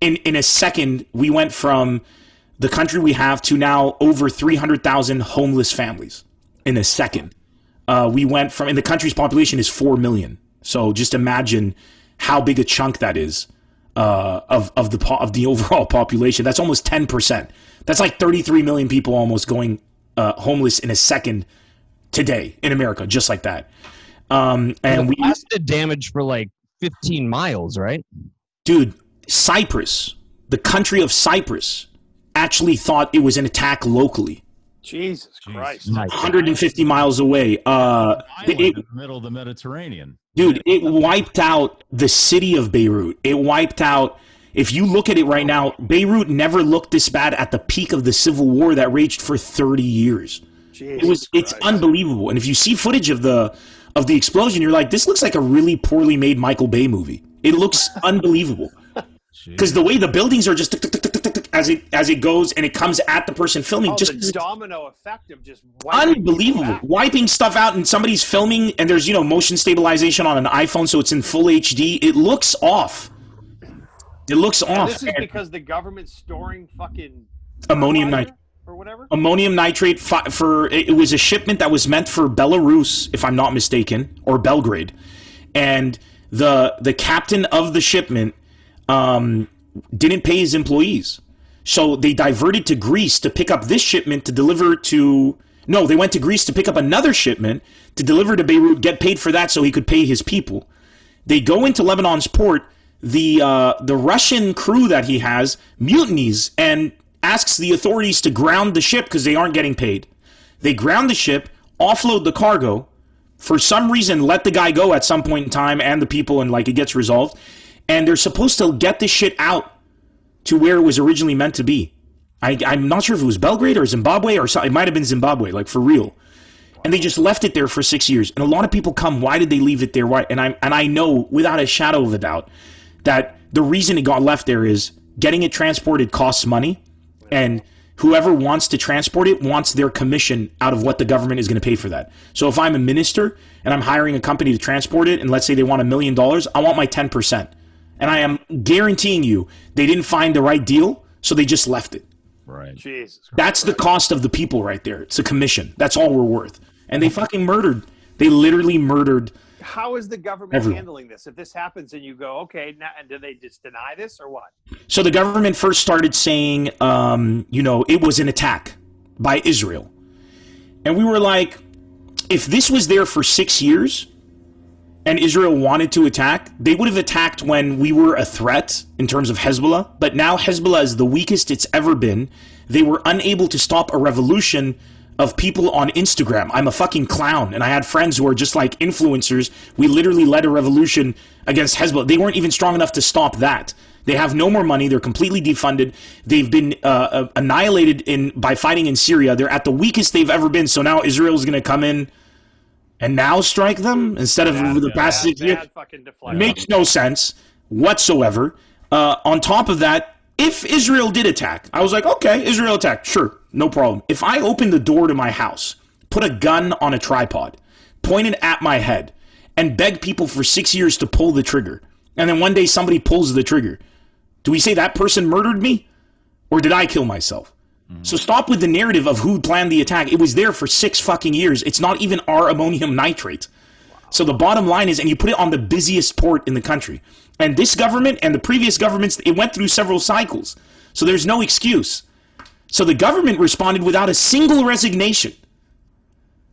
In in a second, we went from the country we have to now over 300,000 homeless families. In a second, uh, we went from, and the country's population is 4 million. So just imagine how big a chunk that is uh, of of the po- of the overall population. That's almost ten percent. That's like thirty three million people almost going uh, homeless in a second today in America, just like that. Um, and we, lasted damage for like 15 miles, right? dude, Cyprus, the country of Cyprus, actually thought it was an attack locally, Jesus Christ. Nice. 150 miles away. Uh, it- in the middle of the Mediterranean. dude, it wiped out the city of Beirut. It wiped out. If you look at it right now, Beirut never looked this bad at the peak of the civil war that raged for 30 years. Jesus It was it's Christ. unbelievable. And if you see footage of the of the explosion, you're like, this looks like a really poorly made Michael Bay movie. It looks unbelievable because the way the buildings are just as it as it goes and it comes at the person filming, Oh, just the domino effect of just wiping unbelievable. Wiping stuff out and somebody's filming and there's you know motion stabilization on an iPhone, so it's in full HD. It looks off. It looks And off. this is because the government's storing fucking Ammonium nitrate. or whatever. ammonium nitrate fi- for it it was a shipment that was meant for Belarus, if I'm not mistaken, or Belgrade, and the the captain of the shipment um, didn't pay his employees, so they diverted to Greece to pick up this shipment to deliver to. No, they went to Greece to pick up another shipment to deliver to Beirut, get paid for that so he could pay his people. They go into Lebanon's port. The uh, the Russian crew that he has mutinies and asks the authorities to ground the ship because they aren't getting paid. They ground the ship, offload the cargo. For some reason, let the guy go at some point in time and the people, and like it gets resolved. And they're supposed to get this shit out to where it was originally meant to be. I, I'm not sure if it was Belgrade or Zimbabwe or it might have been Zimbabwe, like for real and they just left it there for six years. And a lot of people come, why did they leave it there? Why? And I and I know without a shadow of a doubt that the reason it got left there is getting it transported costs money, and whoever wants to transport it wants their commission out of what the government is going to pay for that. So if I'm a minister and I'm hiring a company to transport it, and let's say they want a million dollars, I want my ten percent, and I am guaranteeing you they didn't find the right deal, so they just left it. Right. Jesus Christ. That's the cost of the people right there. It's a commission. That's all we're worth. And they fucking murdered. They literally murdered. How is the government Everyone. handling this? If this happens and you go, okay, now, and do they just deny this or what? So the government first started saying, um, you know, it was an attack by Israel. And we were like, if this was there for six years and Israel wanted to attack, they would have attacked when we were a threat in terms of Hezbollah, but now Hezbollah is the weakest it's ever been. They were unable to stop a revolution of people on Instagram. I'm a fucking clown, and I had friends who are just like influencers. We literally led a revolution against Hezbollah. They weren't even strong enough to stop that. They have no more money. They're completely defunded. They've been uh, uh annihilated in by fighting in Syria. They're at the weakest they've ever been. So now Israel's going to come in and now strike them instead of over the past six years. fucking It deflection. makes no sense whatsoever. Uh, on top of that, if Israel did attack, I was like, okay, Israel attacked, sure, no problem. If I open the door to my house, put a gun on a tripod, pointed at my head, and beg people for six years to pull the trigger, and then one day somebody pulls the trigger, do we say that person murdered me? Or did I kill myself? Mm-hmm. So stop with the narrative of who planned the attack. It was there for six fucking years. It's not even our ammonium nitrate. So the bottom line is, and you put it on the busiest port in the country. And this government and the previous governments, it went through several cycles. So there's no excuse. So the government responded without a single resignation.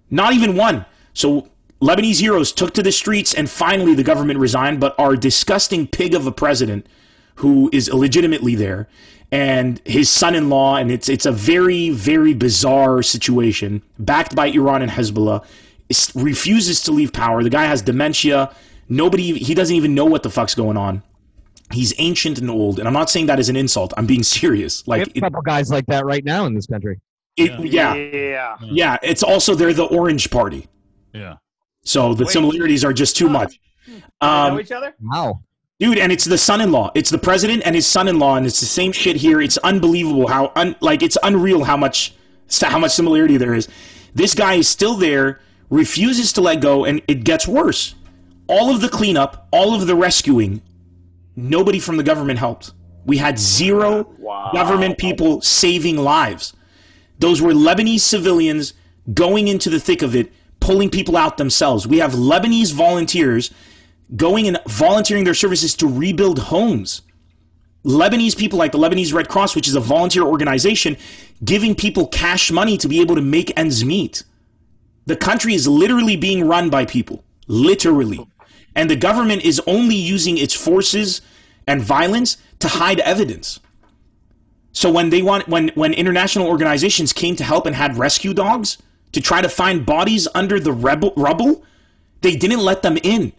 Not even one. So Lebanese heroes took to the streets and finally the government resigned, but our disgusting pig of a president who is illegitimately there and his son-in-law and it's it's a very very bizarre situation backed by Iran and Hezbollah is- refuses to leave power. The guy has dementia. Nobody he doesn't even know what the fuck's going on. He's ancient and old, and I'm not saying that as an insult. I'm being serious. We Like have a it, couple guys like that right now in this country. it, yeah, Yeah. yeah. It's also they're the Orange Party, Yeah. so the similarities are just too much. They know Um, each other? Wow. Dude, and it's the son-in-law. It's the president and his son-in-law, and it's the same shit here. It's unbelievable how un, like it's unreal how much how much similarity there is. This guy is still there, refuses to let go, and it gets worse. All of the cleanup, all of the rescuing, nobody from the government helped. We had zero government people saving lives. Those were Lebanese civilians going into the thick of it, pulling people out themselves. We have Lebanese volunteers going and volunteering their services to rebuild homes. Lebanese people like the Lebanese Red Cross, which is a volunteer organization, giving people cash money to be able to make ends meet. The country is literally being run by people, literally. And the government is only using its forces and violence to hide evidence. So when they want when when international organizations came to help and had rescue dogs to try to find bodies under the rebel, rubble, they didn't let them in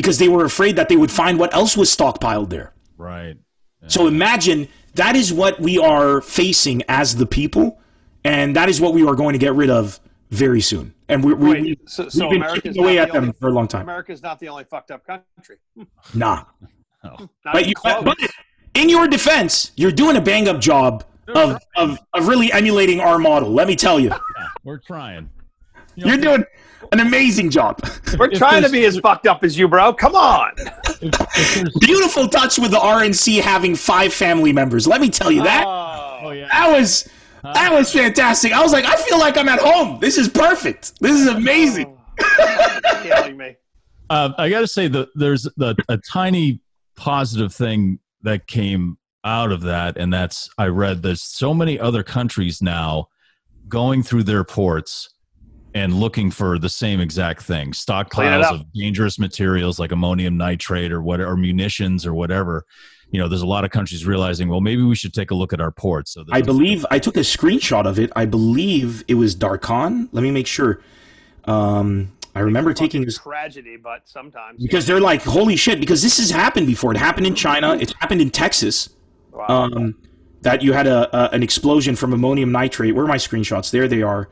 because they were afraid that they would find what else was stockpiled there. Right. So imagine that is what we are facing as the people, and that is what we are going to get rid of very soon. And we, we, Wait, so, so we've been America's away not at the them only- for a long time. America's not the only fucked up country. Nah. Oh. Not But, you, but, but in your defense, you're doing a bang up job of, of, of really emulating our model. Let me tell you, We're trying. You you're doing an amazing job. We're trying to be as fucked up as you, bro. Come on. If, if Beautiful touch with the RNC having five family members. Let me tell you that. oh yeah. That was that was fantastic. I was like, I feel like I'm at home. This is perfect. This is amazing. Killing me. Uh, I got to say that there's the, a tiny positive thing that came out of that, and that's I read there's so many other countries now going through their ports and looking for the same exact thing stockpiles of dangerous materials like ammonium nitrate or what or munitions or whatever you know there's a lot of countries realizing well maybe we should take a look at our ports so I believe I took a screenshot of it. I believe it was Dakar. Let me make sure. Um, I remember taking this tragedy, but sometimes because they're like, holy shit! Because this has happened before. It happened in China. It's happened in Texas. Wow. Um, that you had a, a an explosion from ammonium nitrate. Where are my screenshots? There they are.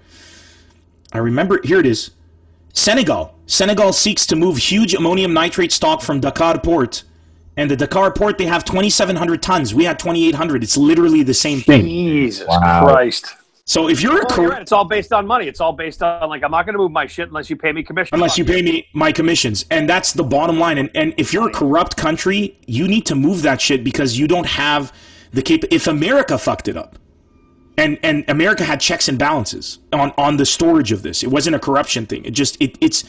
I remember. Here it is. Senegal. Senegal seeks to move huge ammonium nitrate stock from Dakar port. And the Dakar port, they have 2,700 tons. We had 2,800. It's literally the same thing. Jesus Christ. So if you're a Well, you're right. It's all based on money. It's all based on like I'm not going to move my shit unless you pay me commission. unless you pay me my commissions and that's the bottom line and, and if you're a corrupt country you need to move that shit because you don't have the cap if america fucked it up and and america had checks and balances on on the storage of this. It wasn't a corruption thing. It just it, it's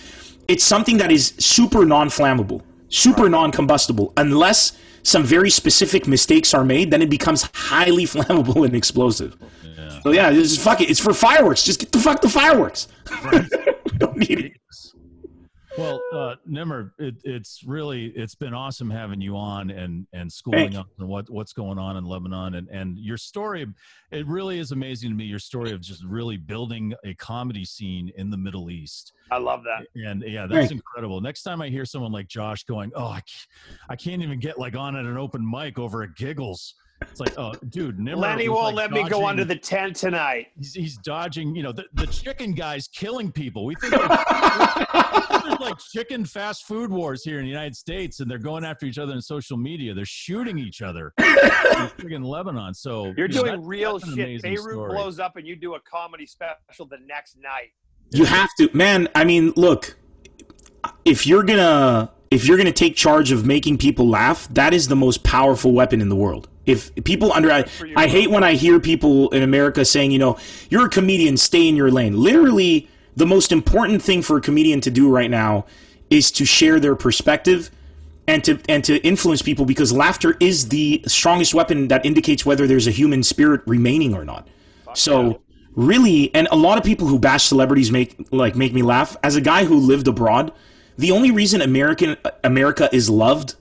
it's something that is super non-flammable super non-combustible. Unless some very specific mistakes are made then it becomes highly flammable and explosive. So yeah just fuck it. It's for fireworks. Just get the fuck the fireworks. Don't need it Well, uh, Nemr, it, it's really it's been awesome having you on and and schooling us on what what's going on in Lebanon and and your story. It really is amazing to me. Your story of just really building a comedy scene in the Middle East. I love that. And yeah, that's incredible. Next time I hear someone like Josh going, "Oh, I can't, I can't even get like on at an open mic over at giggles." It's like, oh, dude, Nemr Lenny won't like, let me go under the tent tonight. He's, he's dodging, you know, the, the chicken guy's killing people. We think there's, there's like chicken fast food wars here in the United States, and they're going after each other in social media. They're shooting each other in friggin' Lebanon. So You're you know, doing that- real shit. Beirut story. blows up and you do a comedy special the next night. You have to, man. I mean, look, if you're gonna if you're gonna take charge of making people laugh, that is the most powerful weapon in the world. If people under, I, I hate when I hear people in America saying, you know, you're a comedian, stay in your lane. Literally, the most important thing for a comedian to do right now is to share their perspective and to and to influence people because laughter is the strongest weapon that indicates whether there's a human spirit remaining or not. So really, and a lot of people who bash celebrities make like make me laugh. As a guy who lived abroad, the only reason American uh, America is loved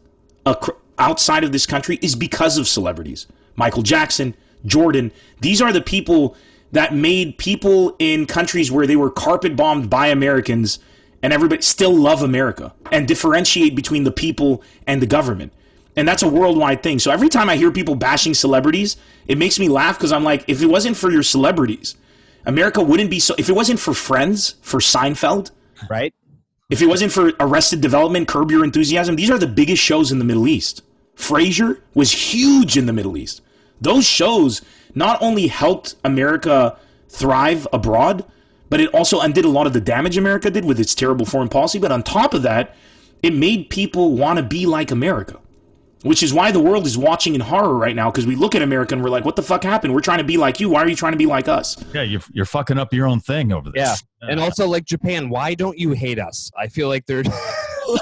ac- outside of this country is because of celebrities. Michael Jackson, Jordan. These are the people that made people in countries where they were carpet bombed by Americans and everybody still love America and differentiate between the people and the government. And that's a worldwide thing. So every time I hear people bashing celebrities, it makes me laugh because I'm like, if it wasn't for your celebrities, America wouldn't be so. If it wasn't for Friends, for Seinfeld, right? if it wasn't for Arrested Development, Curb Your Enthusiasm, these are the biggest shows in the Middle East. Frasier was huge in the Middle East. Those shows not only helped America thrive abroad, but it also undid a lot of the damage America did with its terrible foreign policy. But on top of that, it made people want to be like America, which is why the world is watching in horror right now because we look at America and we're like, what the fuck happened? We're trying to be like you. Why are you trying to be like us? Yeah, you're, you're fucking up your own thing over there. Yeah. And also, like Japan, why don't you hate us? I feel like they're.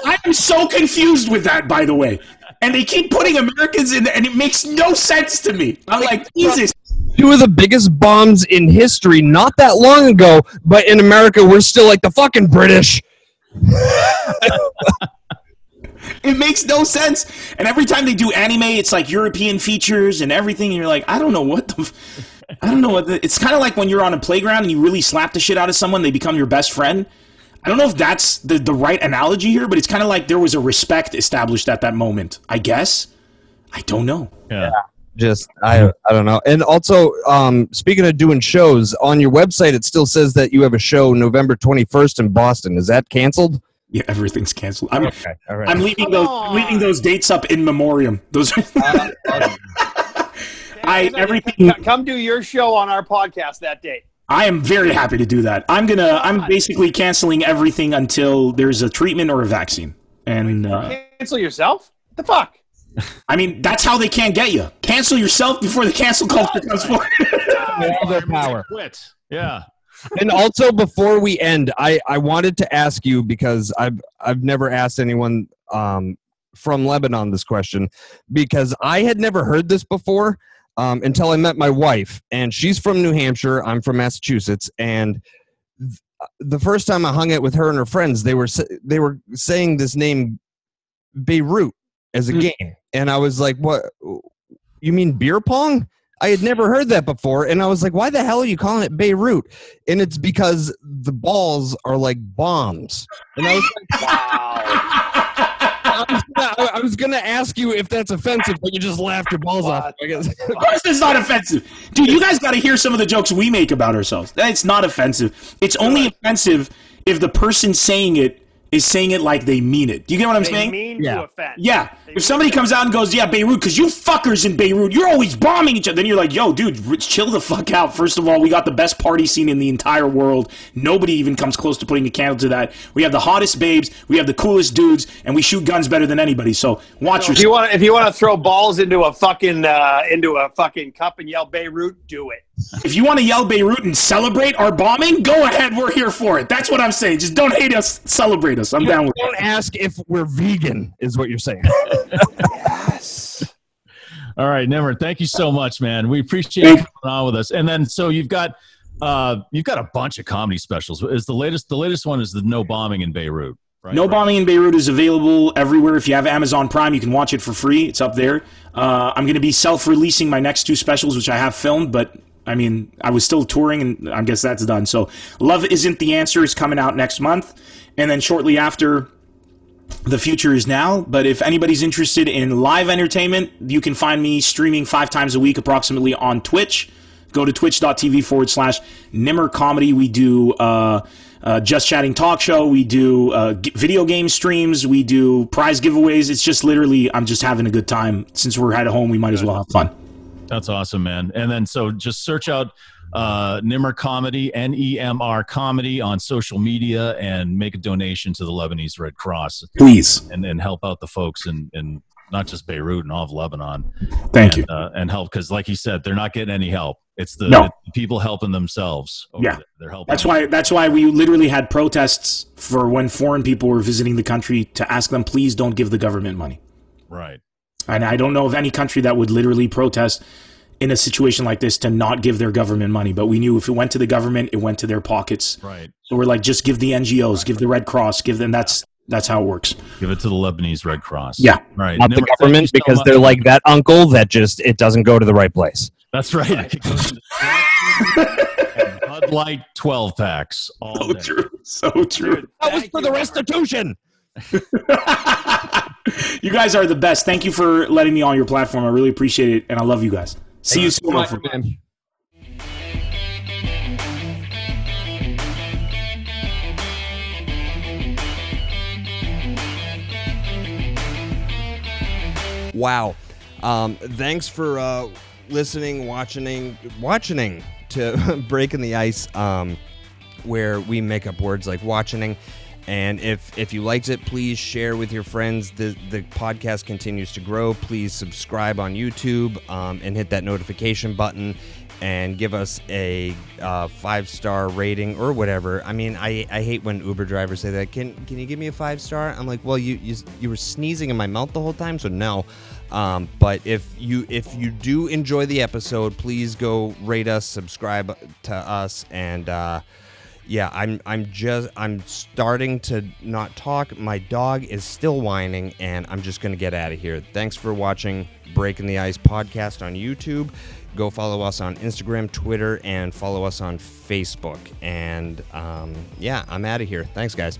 I'm so confused with that, by the way. And they keep putting Americans in there, and it makes no sense to me. I'm like, Jesus. two of the biggest bombs in history not that long ago, but in America, we're still like the fucking British. It makes no sense. And every time they do anime, it's like European features and everything. And you're like, I don't know what the. F- I don't know what the, it's kind of like when you're on a playground and you really slap the shit out of someone, they become your best friend. I don't know if that's the, the right analogy here, but it's kind of like there was a respect established at that moment. I guess. I don't know. Yeah. Just I I don't know. And also, um, speaking of doing shows on your website, it still says that you have a show November twenty first in Boston. Is that canceled? Yeah, everything's canceled. I'm, Okay, all right. I'm leaving those I'm leaving those dates up in memoriam. Those are I everything Come- Come do your show on our podcast that day. I am very happy to do that. I'm gonna. I'm basically canceling everything until there's a treatment or a vaccine. And uh, Cancel yourself? The fuck? I mean, that's how they can't get you. Cancel yourself before the cancel culture comes forward. all their power. Quit. Yeah. and also before we end i i wanted to ask you because i've i've never asked anyone um from lebanon this question because i had never heard this before um, until i met my wife and she's from new hampshire i'm from massachusetts and th- the first time i hung out with her and her friends they were sa- they were saying this name beirut as a Mm. game and i was like what you mean beer pong I had never heard that before, and I was like, "Why the hell are you calling it Beirut?" And it's because the balls are like bombs. And I was like, I was, gonna, I was gonna ask you if that's offensive, but you just laughed your balls off. I guess. of course, it's not offensive, dude. You guys got to hear some of the jokes we make about ourselves. It's not offensive. It's only offensive if the person saying it is saying it like they mean it. Do you get what I'm They saying? mean Yeah. to offend. Yeah. If somebody comes out and goes, "Yeah, Beirut," because you fuckers in Beirut, you're always bombing each other. Then you're like, "Yo, dude, chill the fuck out." First of all, we got the best party scene in the entire world. Nobody even comes close to putting a candle to that. We have the hottest babes, we have the coolest dudes, and we shoot guns better than anybody. So watch If you yourself. want, if you want to throw balls into a fucking uh, into a fucking cup and yell Beirut, do it. If you want to yell Beirut and celebrate our bombing, go ahead. We're here for it. That's what I'm saying. Just don't hate us, celebrate us. I'm down with it. Don't ask if we're vegan, is what you're saying. yes. All right, Nemr, thank you so much, man. We appreciate you coming on with us. And then, so you've got uh, you've got a bunch of comedy specials. Is the latest the latest one is the no bombing in Beirut, Right, no right. Bombing in Beirut is available everywhere. If you have Amazon Prime, you can watch it for free. It's up there. Uh, I'm going to be self-releasing my next two specials, which I have filmed, but I mean, I was still touring, and I guess that's done. So, Love Isn't the Answer is coming out next month, and then shortly after, The Future is Now. But if anybody's interested in live entertainment, you can find me streaming five times a week, approximately on Twitch. Go to twitch.tv forward slash Nemr Comedy. We do uh, uh, Just Chatting Talk Show. We do uh, g- video game streams. We do prize giveaways. It's just literally, I'm just having a good time. Since we're at home, we might as well have fun. That's awesome, man. And then so just search out uh, Nemr Comedy, N E M R Comedy on social media and make a donation to the Lebanese Red Cross Please. and, and help out the folks in, in not just Beirut and all of Lebanon. Thank and, you. Uh, and help because, like you said, they're not getting any help. It's the, No. it's the people helping themselves. Yeah. there. They're helping. That's why. That's why we literally had protests for when foreign people were visiting the country to ask them, please don't give the government money. Right. And I don't know of any country that would literally protest in a situation like this to not give their government money. But we knew if it went to the government, it went to their pockets. Right. So we're like, just give the NGOs, give the Red Cross, give them. That's that's how it works. Give it to the Lebanese Red Cross. Yeah. Right. Not the government you so because they're like that uncle that just it doesn't go to the right place. That's right. It goes into Bud Light 12 packs. All So day. true. So true. That was for the restitution. You guys are the best. Thank you for letting me on your platform. I really appreciate it, and I love you guys. See you soon. man. Wow. Um, thanks for uh, listening, watching, watching to Breaking the Ice, um, where we make up words like watching. And if if you liked it, please share with your friends. The the podcast continues to grow. Please subscribe on YouTube um, and hit that notification button and give us a uh, five star rating or whatever. I mean, I, I hate when Uber drivers say that. Can can you give me a five star? I'm like, well, you you, you were sneezing in my mouth the whole time, so no. Um, but if you if you do enjoy the episode, please go rate us, subscribe to us, and uh, yeah, I'm I'm just I'm starting to not talk. My dog is still whining, and I'm just gonna get out of here. Thanks for watching Breaking the Ice podcast on YouTube. Go follow us on Instagram, Twitter, and follow us on Facebook. And um, yeah, I'm out of here. Thanks, guys.